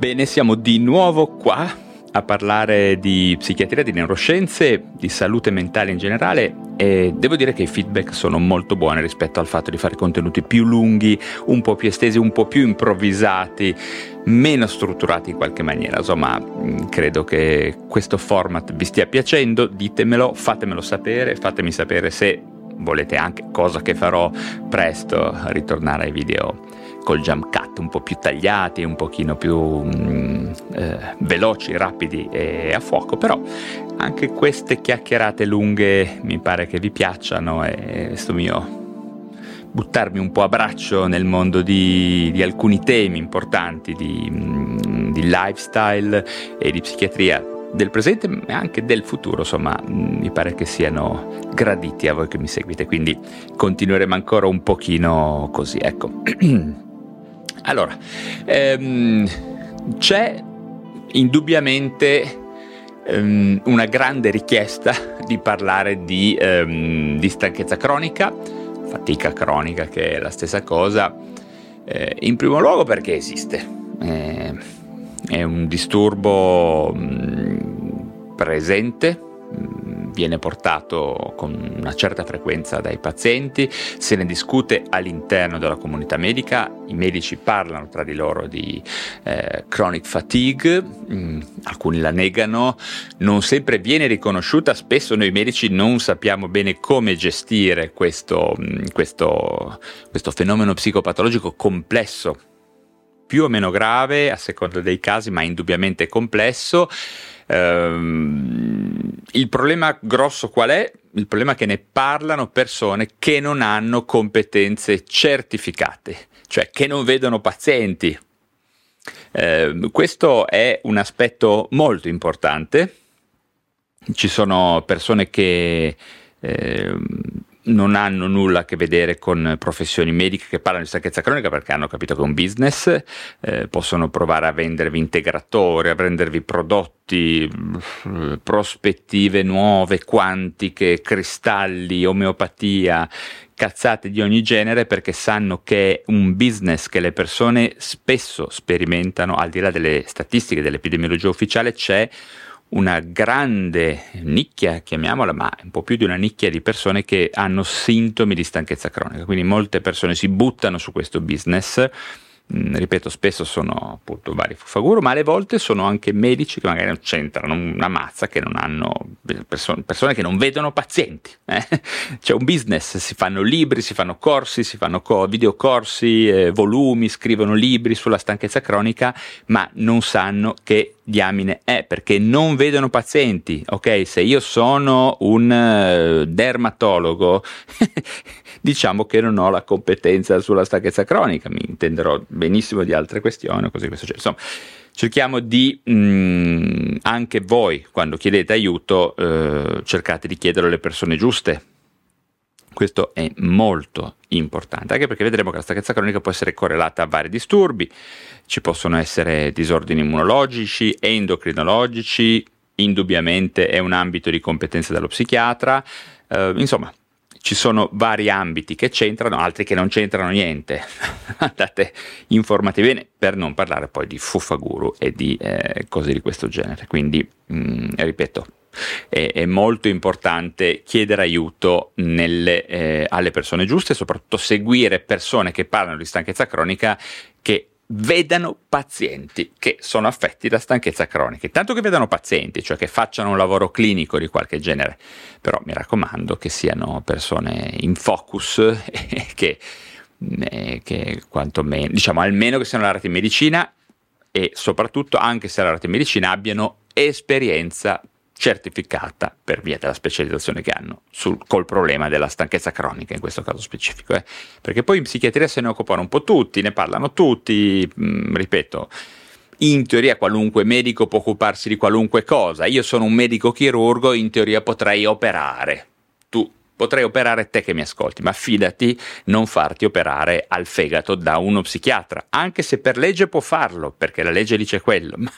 Bene, siamo di nuovo qua a parlare di psichiatria, di neuroscienze, di salute mentale in generale e devo dire che i feedback sono molto buoni rispetto al fatto di fare contenuti più lunghi, un po' più estesi, un po' più improvvisati, meno strutturati in qualche maniera. Insomma, mm, credo che questo format vi stia piacendo, ditemelo, fatemelo sapere, fatemi sapere se volete anche, cosa che farò presto, ritornare ai video col jump cut un po' più tagliati, un pochino più mm, eh, veloci, rapidi e a fuoco, però anche queste chiacchierate lunghe mi pare che vi piacciono e questo mio buttarmi un po' a braccio nel mondo di, di alcuni temi importanti di, mm, di lifestyle e di psichiatria del presente e anche del futuro, insomma, mi pare che siano graditi a voi che mi seguite, quindi continueremo ancora un pochino così, ecco. allora, ehm, c'è indubbiamente ehm, una grande richiesta di parlare di, ehm, di, stanchezza cronica, fatica cronica che è la stessa cosa, eh, in primo luogo perché esiste. Eh, è un disturbo mm, presente, viene portato con una certa frequenza dai pazienti, se ne discute all'interno della comunità medica, i medici parlano tra di loro di eh, chronic fatigue, mh, mm, alcuni la negano, non sempre viene riconosciuta, spesso noi medici non sappiamo bene come gestire questo, questo, questo fenomeno psicopatologico complesso più o meno grave a seconda dei casi, ma indubbiamente complesso. Um, il problema grosso qual è? Il problema è che ne parlano persone che non hanno competenze certificate, cioè che non vedono pazienti. Uh, questo è un aspetto molto importante. Ci sono persone che eh, non hanno nulla a che vedere con professioni mediche che parlano di stanchezza cronica perché hanno capito che è un business, eh, possono provare a vendervi integratori, a vendervi prodotti, eh, prospettive nuove, quantiche, cristalli, omeopatia, cazzate di ogni genere perché sanno che è un business che le persone spesso sperimentano, al di là delle statistiche dell'epidemiologia ufficiale, c'è una grande nicchia, chiamiamola, ma un po' più di una nicchia di persone che hanno sintomi di stanchezza cronica. Quindi molte persone si buttano su questo business Ripeto, spesso sono appunto vari fuffaguru, ma alle volte sono anche medici che magari non c'entrano una mazza, che non hanno perso- persone che non vedono pazienti. Eh? C'è un business, si fanno libri, si fanno corsi, si fanno co- videocorsi, eh, volumi, scrivono libri sulla stanchezza cronica, ma non sanno che diamine è perché non vedono pazienti. Ok, se io sono un uh, dermatologo diciamo che non ho la competenza sulla stanchezza cronica, mi intenderò benissimo di altre questioni, così questo c'è. Insomma, cerchiamo di mh, mm, anche voi quando chiedete aiuto eh, cercate di chiederlo alle persone giuste. Questo è molto importante, anche perché vedremo che la stanchezza cronica può essere correlata a vari disturbi, ci possono essere disordini immunologici, endocrinologici, indubbiamente è un ambito di competenza dello psichiatra, eh, insomma ci sono vari ambiti che c'entrano, altri che non c'entrano niente. Andate informati bene per non parlare poi di fuffaguru e di eh, cose di questo genere. Quindi, mh, mm, ripeto, è, è, molto importante chiedere aiuto nelle, eh, alle persone giuste soprattutto seguire persone che parlano di stanchezza cronica vedano pazienti che sono affetti da stanchezza cronica. Tanto che vedano pazienti, cioè che facciano un lavoro clinico di qualche genere, però mi raccomando che siano persone in focus e che, eh, che quantomeno, diciamo almeno che siano laureati in medicina e soprattutto anche se laureati in medicina abbiano esperienza certificata per via della specializzazione che hanno sul, col problema della stanchezza cronica in questo caso specifico. Eh. Perché poi in psichiatria se ne occupano un po' tutti, ne parlano tutti, mh, mm, ripeto, in teoria qualunque medico può occuparsi di qualunque cosa. Io sono un medico chirurgo, in teoria potrei operare. Potrei operare te che mi ascolti, ma fidati, non farti operare al fegato da uno psichiatra, anche se per legge può farlo, perché la legge dice quello, ma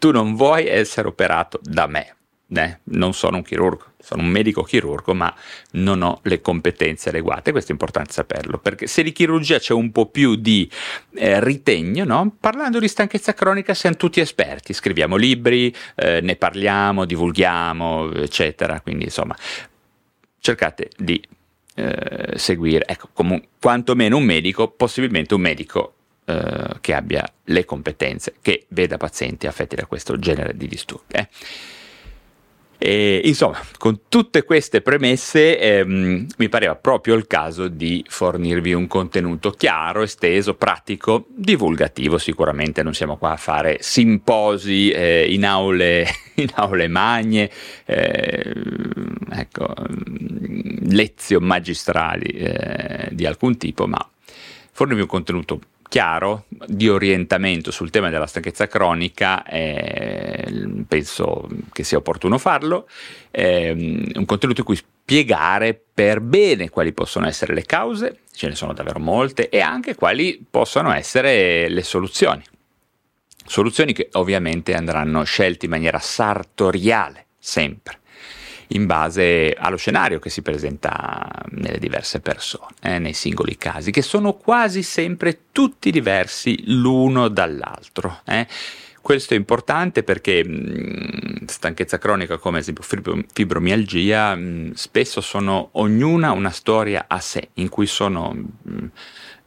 tu non vuoi essere operato da me. Eh, non sono un chirurgo, sono un medico chirurgo, ma non ho le competenze adeguate. Questo è importante saperlo, perché se di chirurgia c'è un po' più di eh, ritegno, no? parlando di stanchezza cronica siamo tutti esperti, scriviamo libri, eh, ne parliamo, divulghiamo, eccetera. Quindi insomma, cercate di eh, seguire, ecco, comunque, quantomeno un medico, possibilmente un medico eh, che abbia le competenze, che veda pazienti affetti da questo genere di disturbi. Eh. E, insomma, con tutte queste premesse ehm, mi pareva proprio il caso di fornirvi un contenuto chiaro, esteso, pratico, divulgativo. Sicuramente non siamo qua a fare simposi eh, in, aule, in, aule, magne, eh, ecco, lezioni magistrali eh, di alcun tipo, ma fornirvi un contenuto chiaro di orientamento sul tema della stanchezza cronica, eh, penso che sia opportuno farlo, eh, un contenuto in cui spiegare per bene quali possono essere le cause, ce ne sono davvero molte, e anche quali possono essere le soluzioni. Soluzioni che ovviamente andranno scelte in maniera sartoriale, sempre in base allo scenario che si presenta nelle diverse persone, eh, nei singoli casi, che sono quasi sempre tutti diversi l'uno dall'altro. Eh. Questo è importante perché mh, stanchezza cronica come ad esempio fibromialgia mh, spesso sono ognuna una storia a sé in cui sono mh,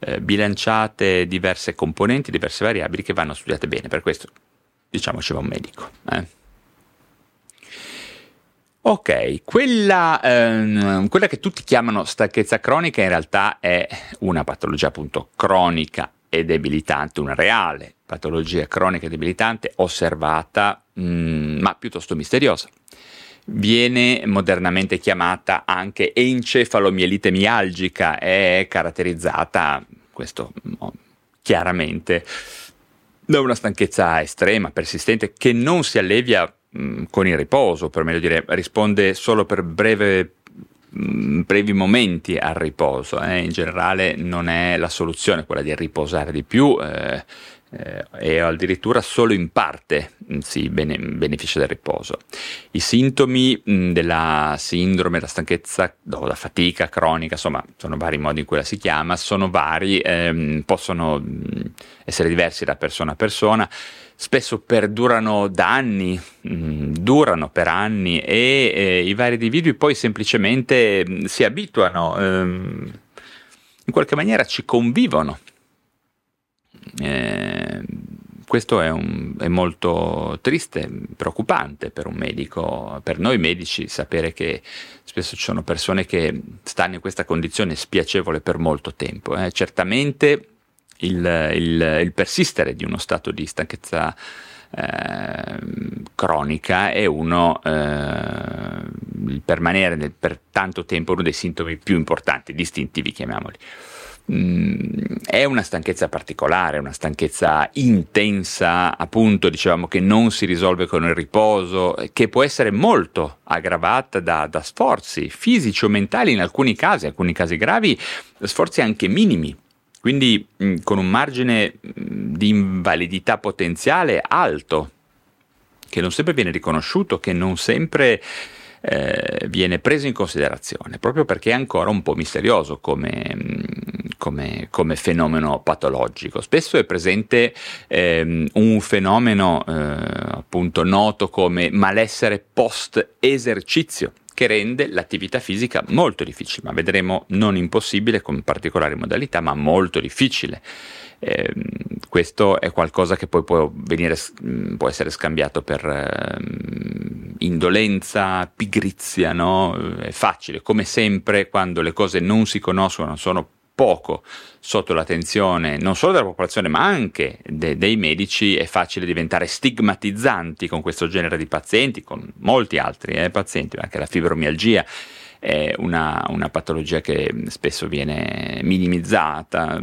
eh, bilanciate diverse componenti, diverse variabili che vanno studiate bene. Per questo diciamo ci va un medico. Eh. Ok, quella, ehm, quella, che tutti chiamano stanchezza cronica in realtà è una patologia appunto cronica e debilitante, una reale patologia cronica e debilitante osservata mh, mm, ma piuttosto misteriosa. Viene modernamente chiamata anche encefalomielite mialgica, è caratterizzata, questo chiaramente, da una stanchezza estrema, persistente, che non si allevia Mm, con il riposo, per meglio dire, risponde solo per breve mm, brevi momenti al riposo, eh? in generale non è la soluzione quella di riposare di più eh, eh, e addirittura solo in parte mm, si bene, beneficia del riposo. I sintomi mh, della sindrome, la stanchezza, o la fatica cronica, insomma sono vari modi in cui la si chiama, sono vari, ehm, possono mh, essere diversi da persona a persona spesso perdurano da anni, mm, durano per anni e eh, i vari individui poi semplicemente mm, si abituano, ehm, in qualche maniera ci convivono. Eh, questo è, un, è, molto triste, preoccupante per un medico, per noi medici, sapere che spesso ci sono persone che stanno in questa condizione spiacevole per molto tempo. Eh. Certamente il, il, il persistere di uno stato di stanchezza eh, cronica è uno, eh, il permanere nel, per tanto tempo uno dei sintomi più importanti, distintivi chiamiamoli. Mm, è una stanchezza particolare, una stanchezza intensa, appunto dicevamo che non si risolve con il riposo, che può essere molto aggravata da, da sforzi fisici o mentali in alcuni casi, alcuni casi gravi, sforzi anche minimi. Quindi mh, con un margine mh, di invalidità potenziale alto, che non sempre viene riconosciuto, che non sempre eh, viene preso in considerazione, proprio perché è ancora un po' misterioso come, come, come fenomeno patologico. Spesso è presente eh, un fenomeno eh, appunto noto come malessere post esercizio che rende l'attività fisica molto difficile, ma vedremo non impossibile con particolari modalità, ma molto difficile. Eh, questo è qualcosa che poi può, venire, mm, può essere scambiato per eh, indolenza, pigrizia, no? È facile, come sempre quando le cose non si conoscono, sono poco sotto l'attenzione non solo della popolazione ma anche de- dei medici è facile diventare stigmatizzanti con questo genere di pazienti, con molti altri eh, pazienti, anche la fibromialgia è una, una patologia che spesso viene minimizzata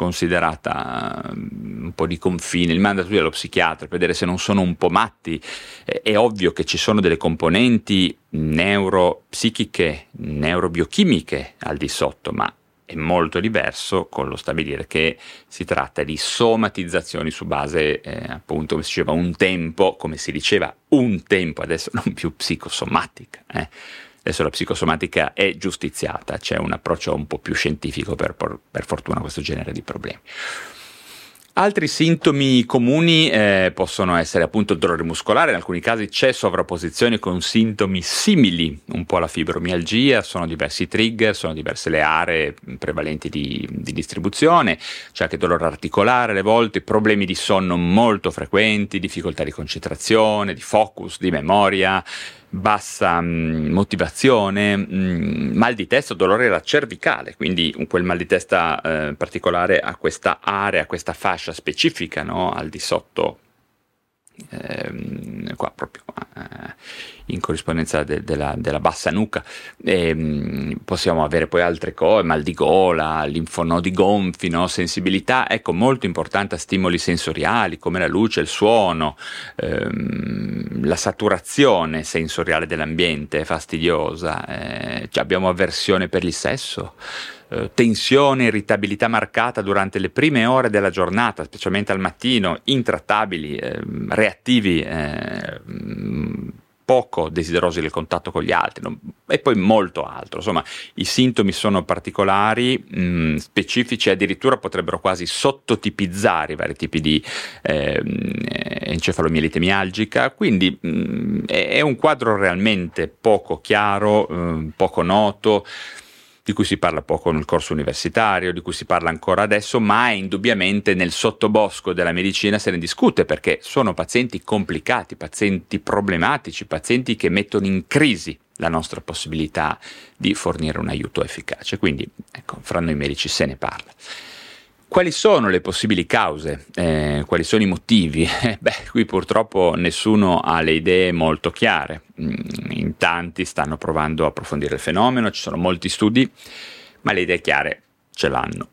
considerata mm, un po' di confine, il manda dallo psichiatra per vedere se non sono un po' matti. È ovvio che ci sono delle componenti neuropsichiche, neurobiochimiche al di sotto, ma è molto diverso con lo stabilire che si tratta di somatizzazioni su base, eh, appunto, come si diceva, un tempo, come si diceva, un tempo, adesso non più psicosomatica. Eh. Adesso la psicosomatica è giustiziata, c'è un approccio un po' più scientifico per, per fortuna a questo genere di problemi. Altri sintomi comuni eh, possono essere appunto il dolore muscolare, in alcuni casi c'è sovrapposizione con sintomi simili un po' alla fibromialgia, sono diversi trigger, sono diverse le aree prevalenti di, di distribuzione, c'è anche dolore articolare alle volte, problemi di sonno molto frequenti, difficoltà di concentrazione, di focus, di memoria, bassa mh, mm, motivazione, mh, mm, mal di testa, dolore alla cervicale, quindi quel mal di testa eh, particolare a questa area, a questa fascia specifica, no? al di sotto ehm, qua proprio eh, in corrispondenza de, de la, della bassa nuca. E, ehm, possiamo avere poi altre cose, mal di gola, linfonodi gonfi, no? sensibilità, ecco molto importante stimoli sensoriali come la luce, il suono, ehm, la saturazione sensoriale dell'ambiente è fastidiosa, eh, cioè abbiamo avversione per il sesso eh, tensione, irritabilità marcata durante le prime ore della giornata, specialmente al mattino, intrattabili, eh, reattivi, eh, poco desiderosi del contatto con gli altri non, e poi molto altro. Insomma, i sintomi sono particolari, mh, specifici, addirittura potrebbero quasi sottotipizzare i vari tipi di eh, encefalomielite mialgica, quindi mh, è un quadro realmente poco chiaro, eh, poco noto di cui si parla poco nel corso universitario, di cui si parla ancora adesso, ma indubbiamente nel sottobosco della medicina se ne discute perché sono pazienti complicati, pazienti problematici, pazienti che mettono in crisi la nostra possibilità di fornire un aiuto efficace. Quindi, ecco, fra noi medici se ne parla. Quali sono le possibili cause? Eh, quali sono i motivi? Eh, beh, qui purtroppo nessuno ha le idee molto chiare. Mm, in tanti stanno provando a approfondire il fenomeno, ci sono molti studi, ma le idee chiare ce l'hanno.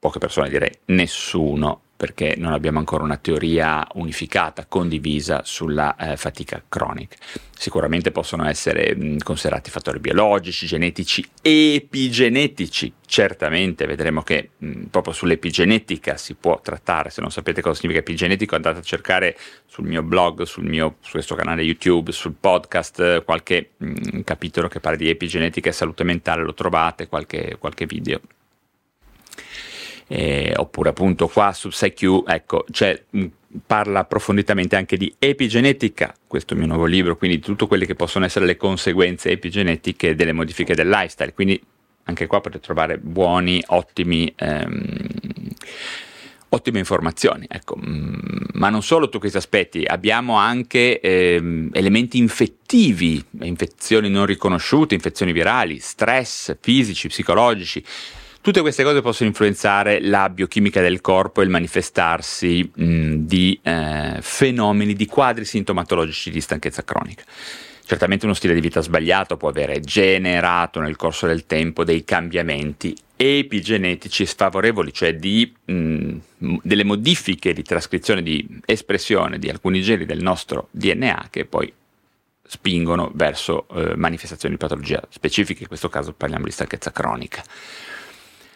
Poche persone direi nessuno perché non abbiamo ancora una teoria unificata, condivisa sulla eh, fatica cronica. Sicuramente possono essere mh, considerati fattori biologici, genetici, epigenetici. Certamente vedremo che mh, proprio sull'epigenetica si può trattare. Se non sapete cosa significa epigenetico, andate a cercare sul mio blog, sul mio, su questo canale YouTube, sul podcast, qualche mh, capitolo che parla di epigenetica e salute mentale, lo trovate, qualche, qualche video eh, oppure appunto qua su PsyQ, ecco, cioè, mh, parla approfonditamente anche di epigenetica, questo è il mio nuovo libro, quindi di tutte quelle che possono essere le conseguenze epigenetiche delle modifiche del lifestyle, quindi anche qua potete trovare buoni, ottimi... Ehm, ottime informazioni, ecco. ma non solo tutti questi aspetti, abbiamo anche ehm, elementi infettivi, infezioni non riconosciute, infezioni virali, stress fisici, psicologici, Tutte queste cose possono influenzare la biochimica del corpo e il manifestarsi mh, di eh, fenomeni, di quadri sintomatologici di stanchezza cronica. Certamente uno stile di vita sbagliato può avere generato nel corso del tempo dei cambiamenti epigenetici sfavorevoli, cioè di, mh, delle modifiche di trascrizione, di espressione di alcuni geni del nostro DNA che poi spingono verso eh, manifestazioni di patologia specifiche, in questo caso parliamo di stanchezza cronica.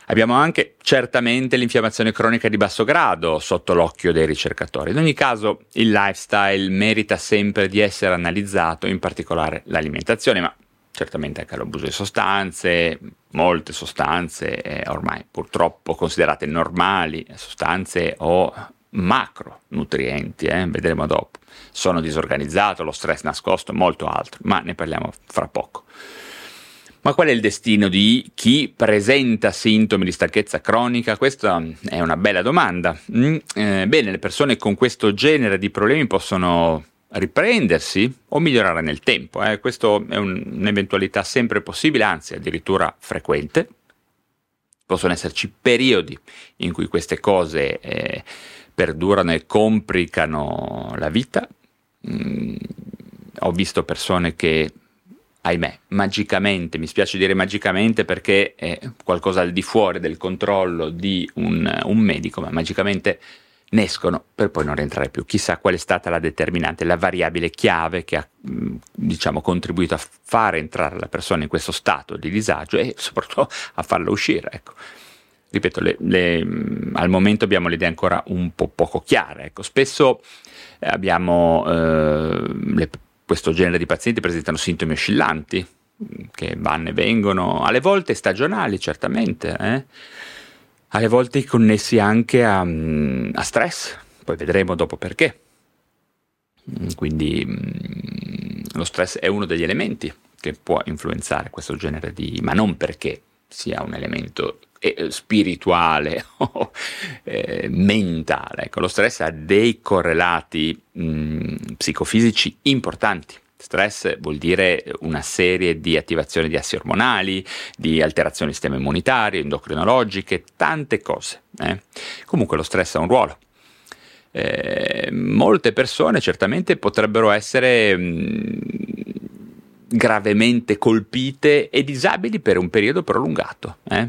Abbiamo anche certamente l'infiammazione cronica di basso grado sotto l'occhio dei ricercatori. In ogni caso il lifestyle merita sempre di essere analizzato, in particolare l'alimentazione, ma certamente anche l'abuso di sostanze, molte sostanze eh, ormai purtroppo considerate normali, sostanze o macronutrienti, eh, vedremo dopo. Sono disorganizzato, lo stress nascosto, molto altro, ma ne parliamo fra poco. Ma qual è il destino di chi presenta sintomi di stanchezza cronica? Questa è una bella domanda. Mm, eh, bene, le persone con questo genere di problemi possono riprendersi o migliorare nel tempo. Eh. Questo è un, un'eventualità sempre possibile, anzi addirittura frequente. Possono esserci periodi in cui queste cose eh, perdurano e complicano la vita. Mm, ho visto persone che ahimè, magicamente, mi spiace dire magicamente perché è qualcosa al di fuori del controllo di un, un medico, ma magicamente ne escono per poi non rientrare più. Chissà qual è stata la determinante, la variabile chiave che ha diciamo, contribuito a fare entrare la persona in questo stato di disagio e soprattutto a farla uscire. Ecco. Ripeto, le, le, al momento abbiamo le idee ancora un po' poco chiare. Ecco. Spesso abbiamo eh, le, questo genere di pazienti presentano sintomi oscillanti che vanno e vengono, alle volte stagionali certamente, eh? alle volte connessi anche a, mm, a, stress, poi vedremo dopo perché. Mm, quindi mm, lo stress è uno degli elementi che può influenzare questo genere di... ma non perché sia un elemento eh, spirituale o eh, mentale. Ecco, lo stress ha dei correlati mh, psicofisici importanti. Stress vuol dire una serie di attivazioni di assi ormonali, di alterazioni del sistema immunitario, endocrinologiche, tante cose. Eh. Comunque lo stress ha un ruolo. Eh, molte persone certamente potrebbero essere mh, gravemente colpite e disabili per un periodo prolungato. Eh.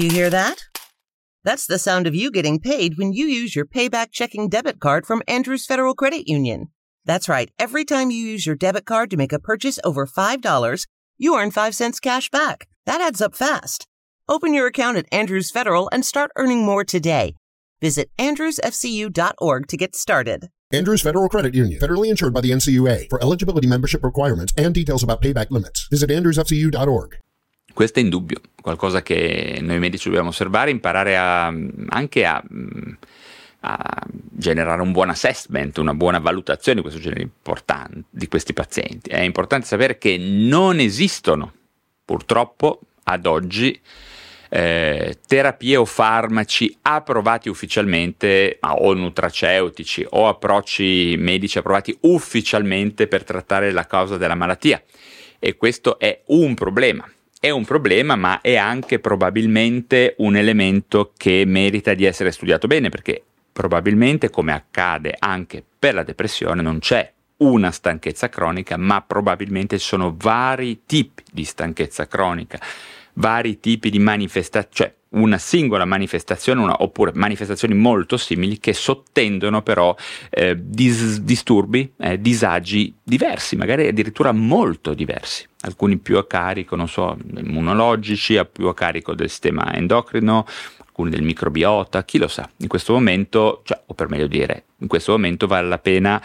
You hear that? That's the sound of you getting paid when you use your payback checking debit card from Andrews Federal Credit Union. That's right. Every time you use your debit card to make a purchase over $5, you earn 5 cents cash back. That adds up fast. Open your account at Andrews Federal and start earning more today. Visit andrewsfcu.org to get started. Andrews Federal Credit Union, federally insured by the NCUA. For eligibility membership requirements and details about payback limits, visit andrewsfcu.org. Questo è indubbio, qualcosa che noi medici dobbiamo osservare, imparare a, anche a, a, generare un buon assessment, una buona valutazione di questo genere di questi pazienti. È importante sapere che non esistono, purtroppo, ad oggi, eh, terapie o farmaci approvati ufficialmente o nutraceutici o approcci medici approvati ufficialmente per trattare la causa della malattia e questo è un problema è un problema, ma è anche probabilmente un elemento che merita di essere studiato bene, perché probabilmente, come accade anche per la depressione, non c'è una stanchezza cronica, ma probabilmente ci sono vari tipi di stanchezza cronica, vari tipi di manifestazioni, cioè una singola manifestazione una, oppure manifestazioni molto simili che sottendono però eh, dis- disturbi, eh, disagi diversi, magari addirittura molto diversi alcuni più a carico, non so, immunologici, più a carico del sistema endocrino, alcuni del microbiota, chi lo sa. In questo momento, cioè, o per meglio dire, in questo momento vale la pena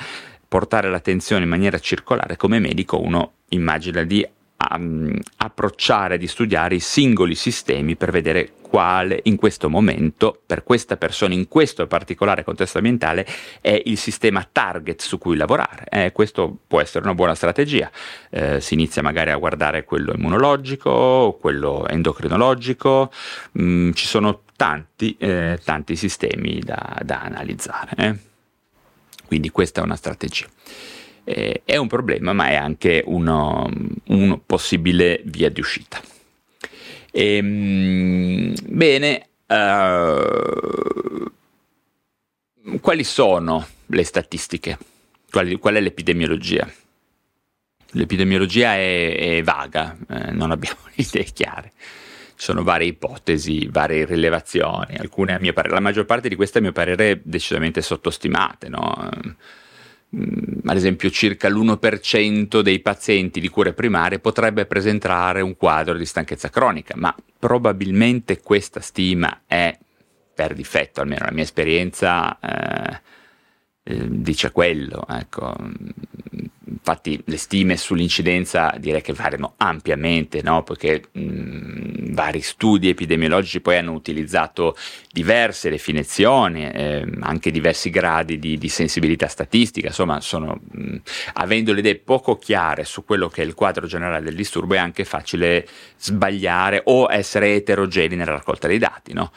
portare l'attenzione in maniera circolare come medico, uno immagina di um, approcciare, di studiare i singoli sistemi per vedere quale in questo momento, per questa persona, in questo particolare contesto ambientale, è il sistema target su cui lavorare. Eh, questo può essere una buona strategia. Eh, si inizia magari a guardare quello immunologico, quello endocrinologico, mm, ci sono tanti, eh, tanti sistemi da, da analizzare. Eh. Quindi questa è una strategia. Eh, è un problema, ma è anche una un possibile via di uscita. E, ehm, bene, uh, quali sono le statistiche? Qual, qual è l'epidemiologia? L'epidemiologia è, è vaga, eh, non abbiamo idee chiare. Ci sono varie ipotesi, varie rilevazioni, alcune a mio parere, la maggior parte di queste a mio parere decisamente sottostimate. No? Mm, ad esempio circa l'1% dei pazienti di cure primarie potrebbe presentare un quadro di stanchezza cronica, ma probabilmente questa stima è per difetto, almeno la mia esperienza eh, eh, dice quello. Ecco. Infatti le stime sull'incidenza direi che variano ampiamente, no? poiché mh, vari studi epidemiologici poi hanno utilizzato diverse definizioni, eh, anche diversi gradi di, di, sensibilità statistica, insomma sono, mh, avendo le idee poco chiare su quello che è il quadro generale del disturbo è anche facile sbagliare o essere eterogenei nella raccolta dei dati. No?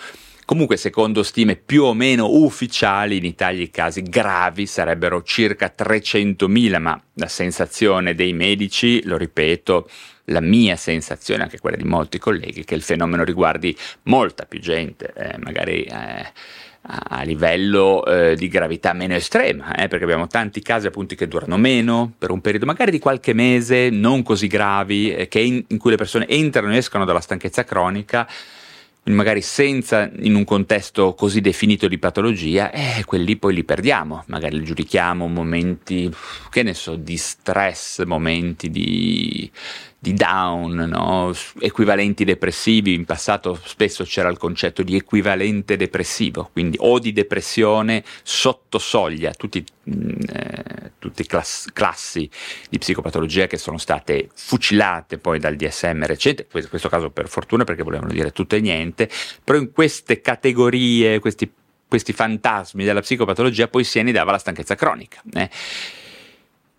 Comunque, secondo stime più o meno ufficiali, in Italia i casi gravi sarebbero circa 300.000, ma la sensazione dei medici, lo ripeto, la mia sensazione, anche quella di molti colleghi, è che il fenomeno riguardi molta più gente, eh, magari eh, a livello eh, di gravità meno estrema, eh, perché abbiamo tanti casi appunto che durano meno, per un periodo magari di qualche mese, non così gravi, eh, in, in cui le persone entrano e escono dalla stanchezza cronica magari senza in un contesto così definito di patologia, eh, quelli poi li perdiamo, magari li giudichiamo momenti, che ne so, di stress, momenti di, di down, no? equivalenti depressivi, in passato spesso c'era il concetto di equivalente depressivo, quindi o di depressione sotto soglia, tutti, mm, eh, tutte class- classi di psicopatologia che sono state fucilate poi dal DSM recente, in questo caso per fortuna perché volevano dire tutto e niente, però in queste categorie, questi, questi fantasmi della psicopatologia poi si annidava la stanchezza cronica. Eh?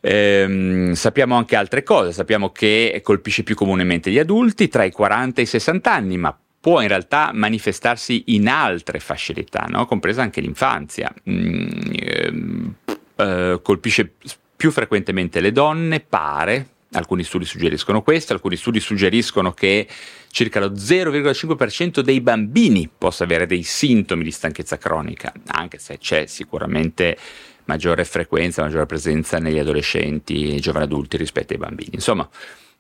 Ehm, sappiamo anche altre cose, sappiamo che colpisce più comunemente gli adulti tra i 40 e i 60 anni, ma può in realtà manifestarsi in altre fasce d'età, no? compresa anche l'infanzia. Mm, ehm, eh, colpisce più frequentemente le donne, pare, alcuni studi suggeriscono questo, alcuni studi suggeriscono che circa lo 0,5% dei bambini possa avere dei sintomi di stanchezza cronica, anche se c'è sicuramente maggiore frequenza, maggiore presenza negli adolescenti e giovani adulti rispetto ai bambini. Insomma,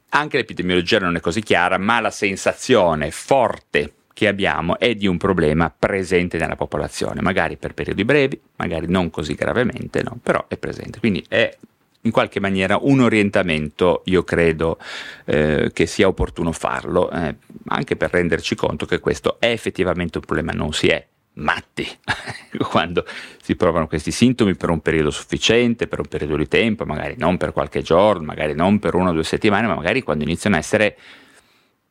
anche l'epidemiologia non è così chiara, ma la sensazione forte che abbiamo è di un problema presente nella popolazione, magari per periodi brevi, magari non così gravemente, no? però è presente. Quindi è in qualche maniera un orientamento, io credo eh, che sia opportuno farlo, eh, anche per renderci conto che questo è effettivamente un problema, non si è matti quando si provano questi sintomi per un periodo sufficiente, per un periodo di tempo, magari non per qualche giorno, magari non per una o due settimane, ma magari quando iniziano a essere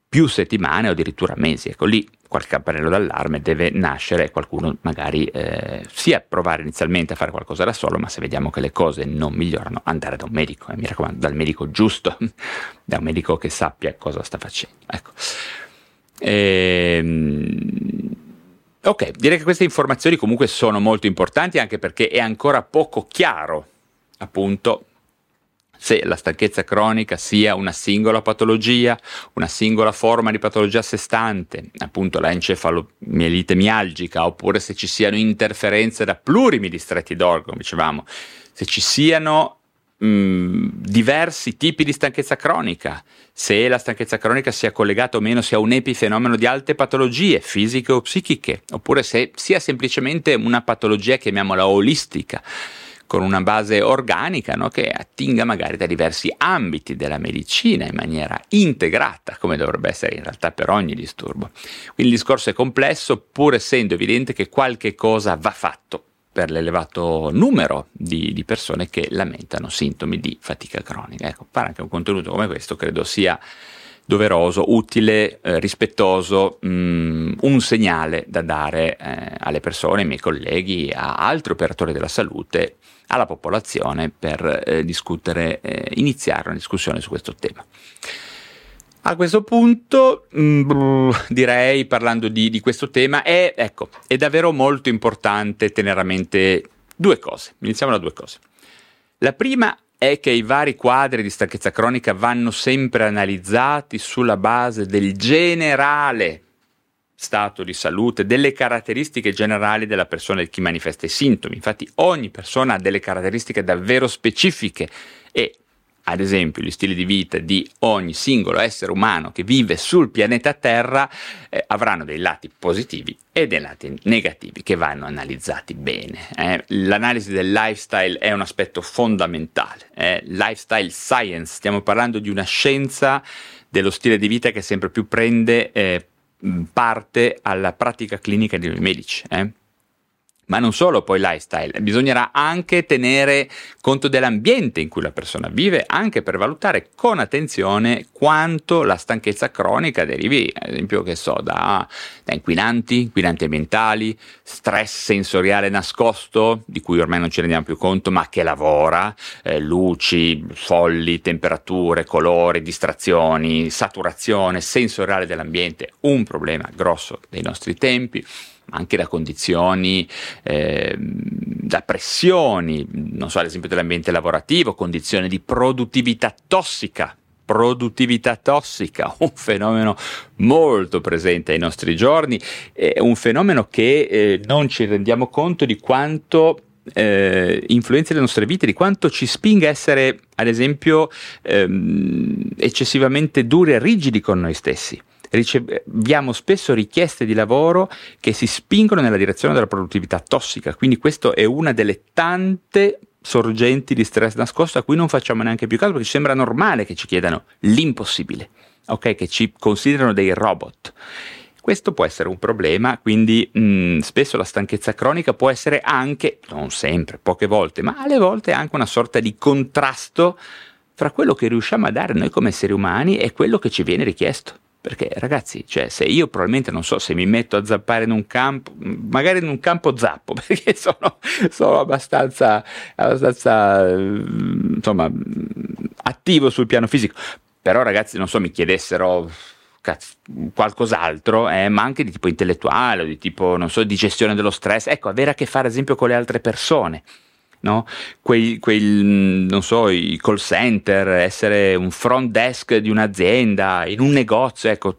più settimane o addirittura mesi. Ecco lì qualche campanello d'allarme deve nascere e qualcuno magari eh, sia provare inizialmente a fare qualcosa da solo, ma se vediamo che le cose non migliorano, andare da un medico, eh, mi raccomando, dal medico giusto, da un medico che sappia cosa sta facendo. Ecco. Ehm, Ok, direi che queste informazioni comunque sono molto importanti anche perché è ancora poco chiaro, appunto, se la stanchezza cronica sia una singola patologia, una singola forma di patologia a sé stante, appunto la encefalomielite mialgica, oppure se ci siano interferenze da plurimi distretti d'organo, dicevamo, se ci siano diversi tipi di stanchezza cronica, se la stanchezza cronica sia collegata o meno sia un epifenomeno di alte patologie fisiche o psichiche, oppure se sia semplicemente una patologia, chiamiamola olistica, con una base organica no? che attinga magari da diversi ambiti della medicina in maniera integrata, come dovrebbe essere in realtà per ogni disturbo. Quindi il discorso è complesso, pur essendo evidente che qualche cosa va fatto per l'elevato numero di, di, persone che lamentano sintomi di fatica cronica. Ecco, fare anche un contenuto come questo credo sia doveroso, utile, eh, rispettoso, mh, mm, un segnale da dare eh, alle persone, ai miei colleghi, a altri operatori della salute, alla popolazione per eh, discutere, eh, iniziare una discussione su questo tema. A questo punto, mh, mm, direi, parlando di, di, questo tema, è, ecco, è davvero molto importante tenere a mente due cose. Iniziamo da due cose. La prima è che i vari quadri di stanchezza cronica vanno sempre analizzati sulla base del generale stato di salute, delle caratteristiche generali della persona di chi manifesta i sintomi. Infatti ogni persona ha delle caratteristiche davvero specifiche e ad esempio gli stili di vita di ogni singolo essere umano che vive sul pianeta Terra eh, avranno dei lati positivi e dei lati negativi che vanno analizzati bene. Eh. L'analisi del lifestyle è un aspetto fondamentale, eh. lifestyle science, stiamo parlando di una scienza dello stile di vita che sempre più prende eh, parte alla pratica clinica dei medici. Ma non solo poi lifestyle, bisognerà anche tenere conto dell'ambiente in cui la persona vive, anche per valutare con attenzione quanto la stanchezza cronica derivi, ad esempio, che so, da, da inquinanti, inquinanti ambientali, stress sensoriale nascosto, di cui ormai non ci rendiamo più conto, ma che lavora, eh, luci, folli, temperature, colori, distrazioni, saturazione sensoriale dell'ambiente, un problema grosso dei nostri tempi anche da condizioni, eh, da pressioni, non so, ad esempio dell'ambiente lavorativo, condizioni di produttività tossica. Produttività tossica, un fenomeno molto presente ai nostri giorni, è un fenomeno che eh, non ci rendiamo conto di quanto eh, influenzi le nostre vite, di quanto ci spinga a essere, ad esempio, ehm, eccessivamente duri e rigidi con noi stessi riceviamo spesso richieste di lavoro che si spingono nella direzione della produttività tossica, quindi questa è una delle tante sorgenti di stress nascosto a cui non facciamo neanche più caso perché ci sembra normale che ci chiedano l'impossibile, ok? Che ci considerano dei robot. Questo può essere un problema, quindi mh, spesso la stanchezza cronica può essere anche, non sempre, poche volte, ma alle volte anche una sorta di contrasto fra quello che riusciamo a dare noi come esseri umani e quello che ci viene richiesto. Perché ragazzi, cioè, se io probabilmente non so se mi metto a zappare in un campo, magari in un campo zappo, perché sono, sono abbastanza, abbastanza insomma, attivo sul piano fisico. Però ragazzi, non so, mi chiedessero qualcos'altro, eh, ma anche di tipo intellettuale, di tipo, non so, di gestione dello stress. Ecco, avere a che fare ad esempio con le altre persone no? quei, quei, non so, i call center, essere un front desk di un'azienda, in un negozio, ecco,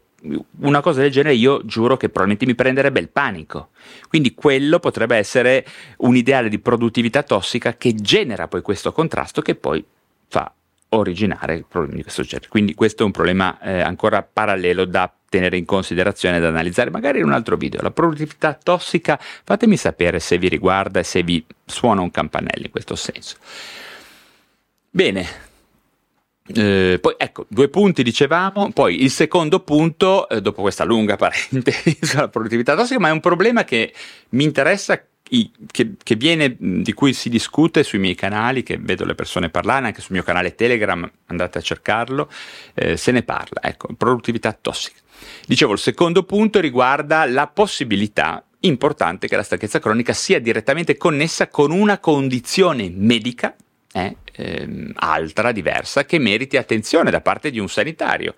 una cosa del genere io giuro che probabilmente mi prenderebbe il panico. Quindi quello potrebbe essere un ideale di produttività tossica che genera poi questo contrasto che poi fa originare problemi di questo genere. Quindi questo è un problema eh, ancora parallelo da tenere in considerazione e da analizzare magari in un altro video. La produttività tossica, fatemi sapere se vi riguarda e se vi suona un campanello in questo senso. Bene, eh, poi ecco, due punti dicevamo, poi il secondo punto, eh, dopo questa lunga parentesi sulla produttività tossica, ma è un problema che mi interessa che, che, viene, di cui si discute sui miei canali, che vedo le persone parlare, anche sul mio canale Telegram, andate a cercarlo, eh, se ne parla, ecco, produttività tossica. Dicevo, il secondo punto riguarda la possibilità importante che la stanchezza cronica sia direttamente connessa con una condizione medica eh, ehm, altra, diversa, che meriti attenzione da parte di un sanitario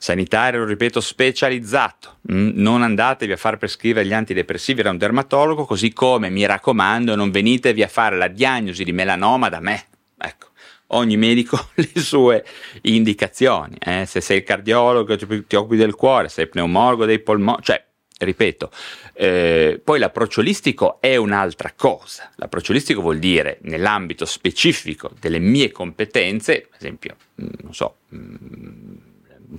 sanitario, ripeto, specializzato. Mm, non andatevi a far prescrivere gli antidepressivi da un dermatologo, così come, mi raccomando, non venitevi a fare la diagnosi di melanoma da me. Ecco, ogni medico le sue indicazioni. Eh? Se sei il cardiologo, ti, occupi del cuore, sei il pneumologo dei polmoni, cioè ripeto, eh, poi l'approccio olistico è un'altra cosa. L'approccio olistico vuol dire, nell'ambito specifico delle mie competenze, ad esempio, mm, non so, mm,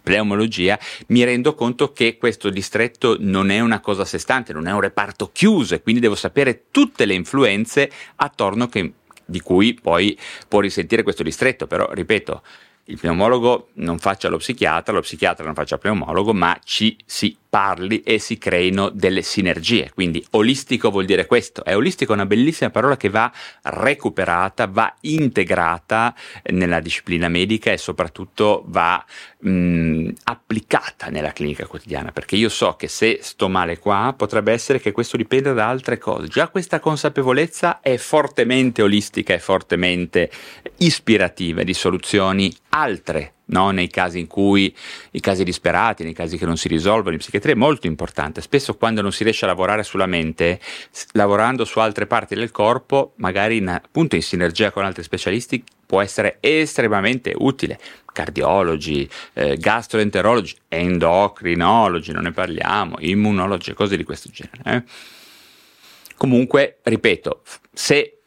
pneumologia, mi rendo conto che questo distretto non è una cosa a sé stante, non è un reparto chiuso e quindi devo sapere tutte le influenze attorno che, di cui poi può risentire questo distretto, però ripeto, il pneumologo non faccia lo psichiatra, lo psichiatra non faccia il pneumologo, ma ci si parli e si creino delle sinergie. Quindi olistico vuol dire questo. È olistico una bellissima parola che va recuperata, va integrata nella disciplina medica e soprattutto va mh, applicata nella clinica quotidiana. Perché io so che se sto male qua potrebbe essere che questo dipenda da altre cose. Già questa consapevolezza è fortemente olistica e fortemente ispirativa di soluzioni altre no? nei casi in cui i casi disperati, nei casi che non si risolvono in psichiatria è molto importante. Spesso quando non si riesce a lavorare sulla mente, lavorando su altre parti del corpo, magari in, appunto in sinergia con altri specialisti, può essere estremamente utile. Cardiologi, eh, gastroenterologi, endocrinologi, non ne parliamo, immunologi, cose di questo genere. Eh? Comunque, ripeto, se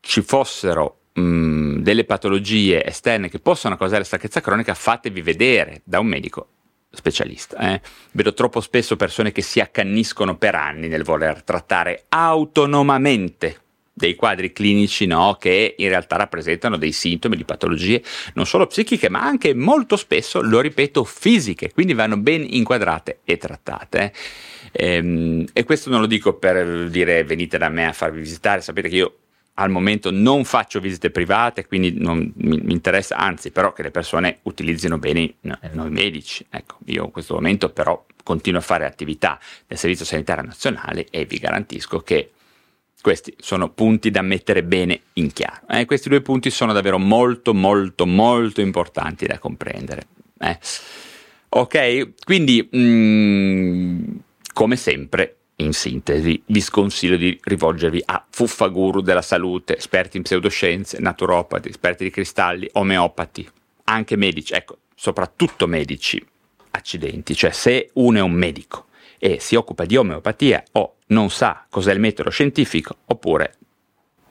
ci fossero mh, mm, delle patologie esterne che possono causare stanchezza cronica, fatevi vedere da un medico specialista. Eh. Vedo troppo spesso persone che si accanniscono per anni nel voler trattare autonomamente dei quadri clinici no, che in realtà rappresentano dei sintomi di patologie non solo psichiche ma anche molto spesso, lo ripeto, fisiche, quindi vanno ben inquadrate e trattate. Ehm, e questo non lo dico per dire venite da me a farvi visitare, sapete che io al momento non faccio visite private, quindi non mi, mi interessa, anzi però che le persone utilizzino bene no, noi medici. Ecco, io in questo momento però continuo a fare attività nel Servizio Sanitario Nazionale e vi garantisco che questi sono punti da mettere bene in chiaro. Eh, questi due punti sono davvero molto, molto, molto importanti da comprendere. Eh. Ok, quindi mh, mm, come sempre, in sintesi, vi sconsiglio di rivolgervi a fuffaguru della salute, esperti in pseudoscienze, naturopati, esperti di cristalli, omeopati, anche medici, ecco, soprattutto medici, accidenti, cioè se uno è un medico e si occupa di omeopatia o non sa cos'è il metodo scientifico oppure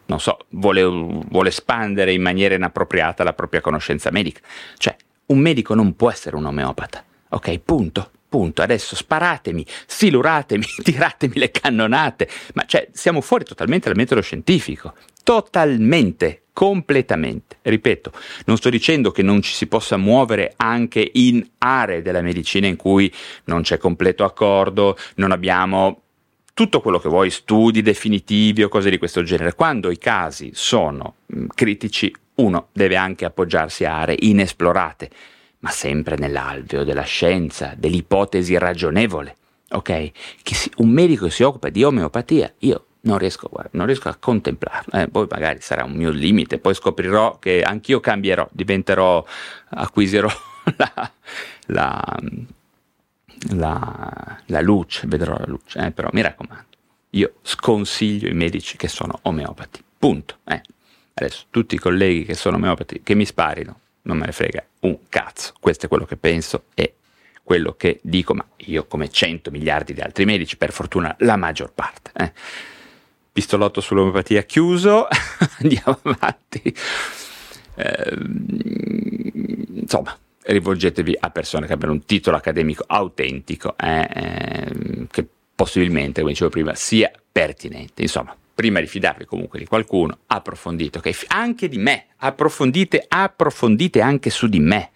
non so, vuole, vuole espandere in maniera inappropriata la propria conoscenza medica. Cioè, un medico non può essere un omeopata. Ok, punto. Punto. Adesso sparatemi, siluratemi, tiratemi le cannonate. Ma cioè, siamo fuori totalmente dal metodo scientifico. Totalmente, completamente. Ripeto, non sto dicendo che non ci si possa muovere anche in aree della medicina in cui non c'è completo accordo, non abbiamo tutto quello che vuoi, studi definitivi o cose di questo genere. Quando i casi sono critici, uno deve anche appoggiarsi a aree inesplorate, ma sempre nell'alveo della scienza, dell'ipotesi ragionevole. Ok? Si, un medico che si occupa di omeopatia, io non riesco, guarda, non riesco a contemplarlo. Eh, poi magari sarà un mio limite, poi scoprirò che anch'io cambierò, diventerò, acquisirò la, la la, la luce, vedrò la luce, eh, però mi raccomando, io sconsiglio i medici che sono omeopati, punto. Eh. Adesso tutti i colleghi che sono omeopati che mi sparino, non me ne frega un cazzo, questo è quello che penso e quello che dico, ma io come 100 miliardi di altri medici, per fortuna la maggior parte. Eh. Pistolotto sull'omeopatia chiuso, andiamo avanti. Eh, insomma, rivolgetevi a persone che abbiano un titolo accademico autentico, eh, eh, che possibilmente, come dicevo prima, sia pertinente. Insomma, prima di fidarvi comunque di qualcuno, approfondite, ok? Anche di me, approfondite, approfondite anche su di me.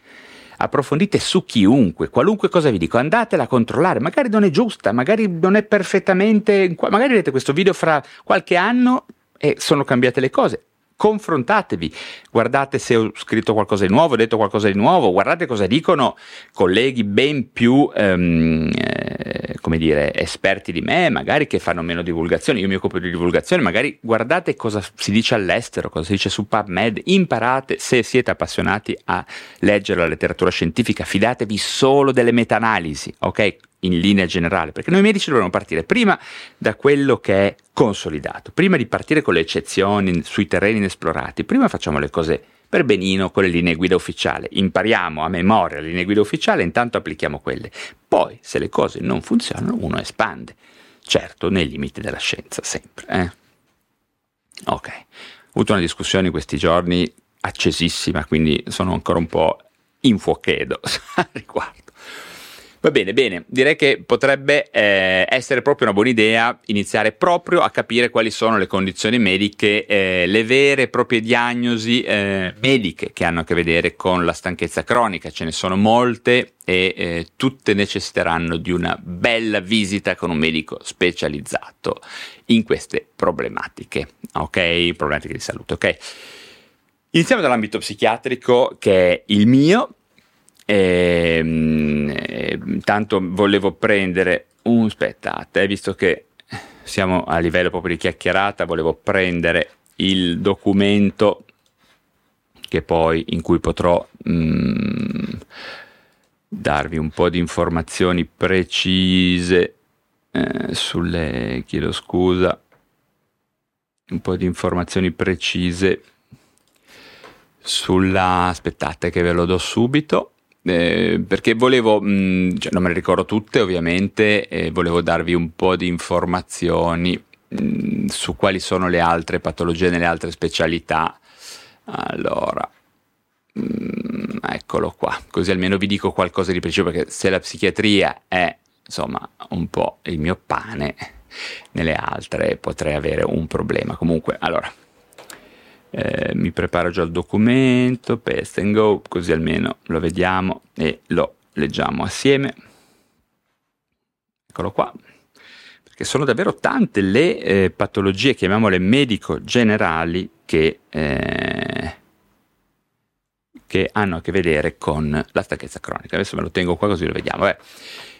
Approfondite su chiunque, qualunque cosa vi dico, andatela a controllare, magari non è giusta, magari non è perfettamente, magari vedete questo video fra qualche anno e sono cambiate le cose confrontatevi, guardate se ho scritto qualcosa di nuovo, ho detto qualcosa di nuovo, guardate cosa dicono colleghi ben più, ehm, eh, come dire, esperti di me, magari che fanno meno divulgazione, io mi occupo di divulgazione, magari guardate cosa si dice all'estero, cosa si dice su PubMed, imparate se siete appassionati a leggere la letteratura scientifica, fidatevi solo delle meta-analisi, ok? In linea generale, perché noi medici dovremmo partire prima da quello che è consolidato, prima di partire con le eccezioni sui terreni inesplorati, prima facciamo le cose per benino con le linee guida ufficiali, impariamo a memoria le linee guida ufficiali, intanto applichiamo quelle. Poi, se le cose non funzionano, uno espande, certo nei limiti della scienza, sempre. Eh? Ok, ho avuto una discussione in questi giorni accesissima, quindi sono ancora un po' in fuochedo a riguardo. Va bene, bene, direi che potrebbe eh, essere proprio una buona idea iniziare proprio a capire quali sono le condizioni mediche, eh, le vere e proprie diagnosi eh, mediche che hanno a che vedere con la stanchezza cronica. Ce ne sono molte e eh, tutte necessiteranno di una bella visita con un medico specializzato in queste problematiche, ok? Problematiche di salute, ok? Iniziamo dall'ambito psichiatrico che è il mio e, ehm, e, tanto volevo prendere un aspettate, visto che siamo a livello proprio di chiacchierata, volevo prendere il documento che poi in cui potrò mm, darvi un po' di informazioni precise eh, sulle chiedo scusa un po' di informazioni precise sulla aspettate che ve lo do subito eh, perché volevo, mh, mm, cioè non me le ricordo tutte ovviamente, eh, volevo darvi un po' di informazioni mh, mm, su quali sono le altre patologie nelle altre specialità. Allora, mh, mm, eccolo qua, così almeno vi dico qualcosa di preciso, perché se la psichiatria è insomma un po' il mio pane, nelle altre potrei avere un problema. Comunque, allora, eh, mi preparo già il documento, paste and go, così almeno lo vediamo e lo leggiamo assieme. Eccolo qua. Perché sono davvero tante le eh, patologie, chiamiamole medico-generali, che, eh, che, hanno a che vedere con la stanchezza cronica. Adesso me lo tengo qua così lo vediamo. Beh,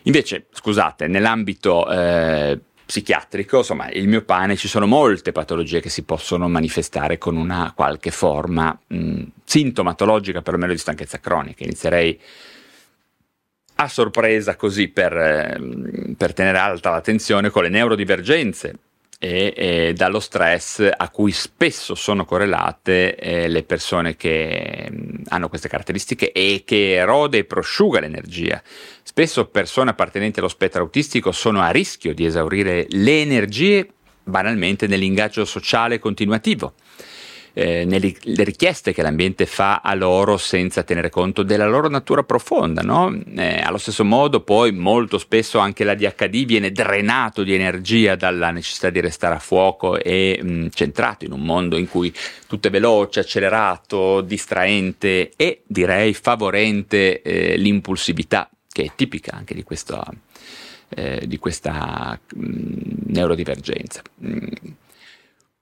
invece, scusate, nell'ambito eh, psichiatrico, insomma, il mio pane ci sono molte patologie che si possono manifestare con una qualche forma mh, sintomatologica perlomeno di stanchezza cronica. Inizierei a sorpresa così per, ehm, per tenere alta l'attenzione con le neurodivergenze e, e, dallo stress a cui spesso sono correlate eh, le persone che mh, mm, hanno queste caratteristiche e che erode e prosciuga l'energia. Spesso persone appartenenti allo spettro autistico sono a rischio di esaurire le energie banalmente nell'ingaggio sociale continuativo eh, nelle richieste che l'ambiente fa a loro senza tenere conto della loro natura profonda. No? Eh, allo stesso modo poi molto spesso anche l'ADHD viene drenato di energia dalla necessità di restare a fuoco e mh, centrato in un mondo in cui tutto è veloce, accelerato, distraente e direi favorente eh, l'impulsività che è tipica anche di, questo, eh, di questa mh, neurodivergenza. Mh,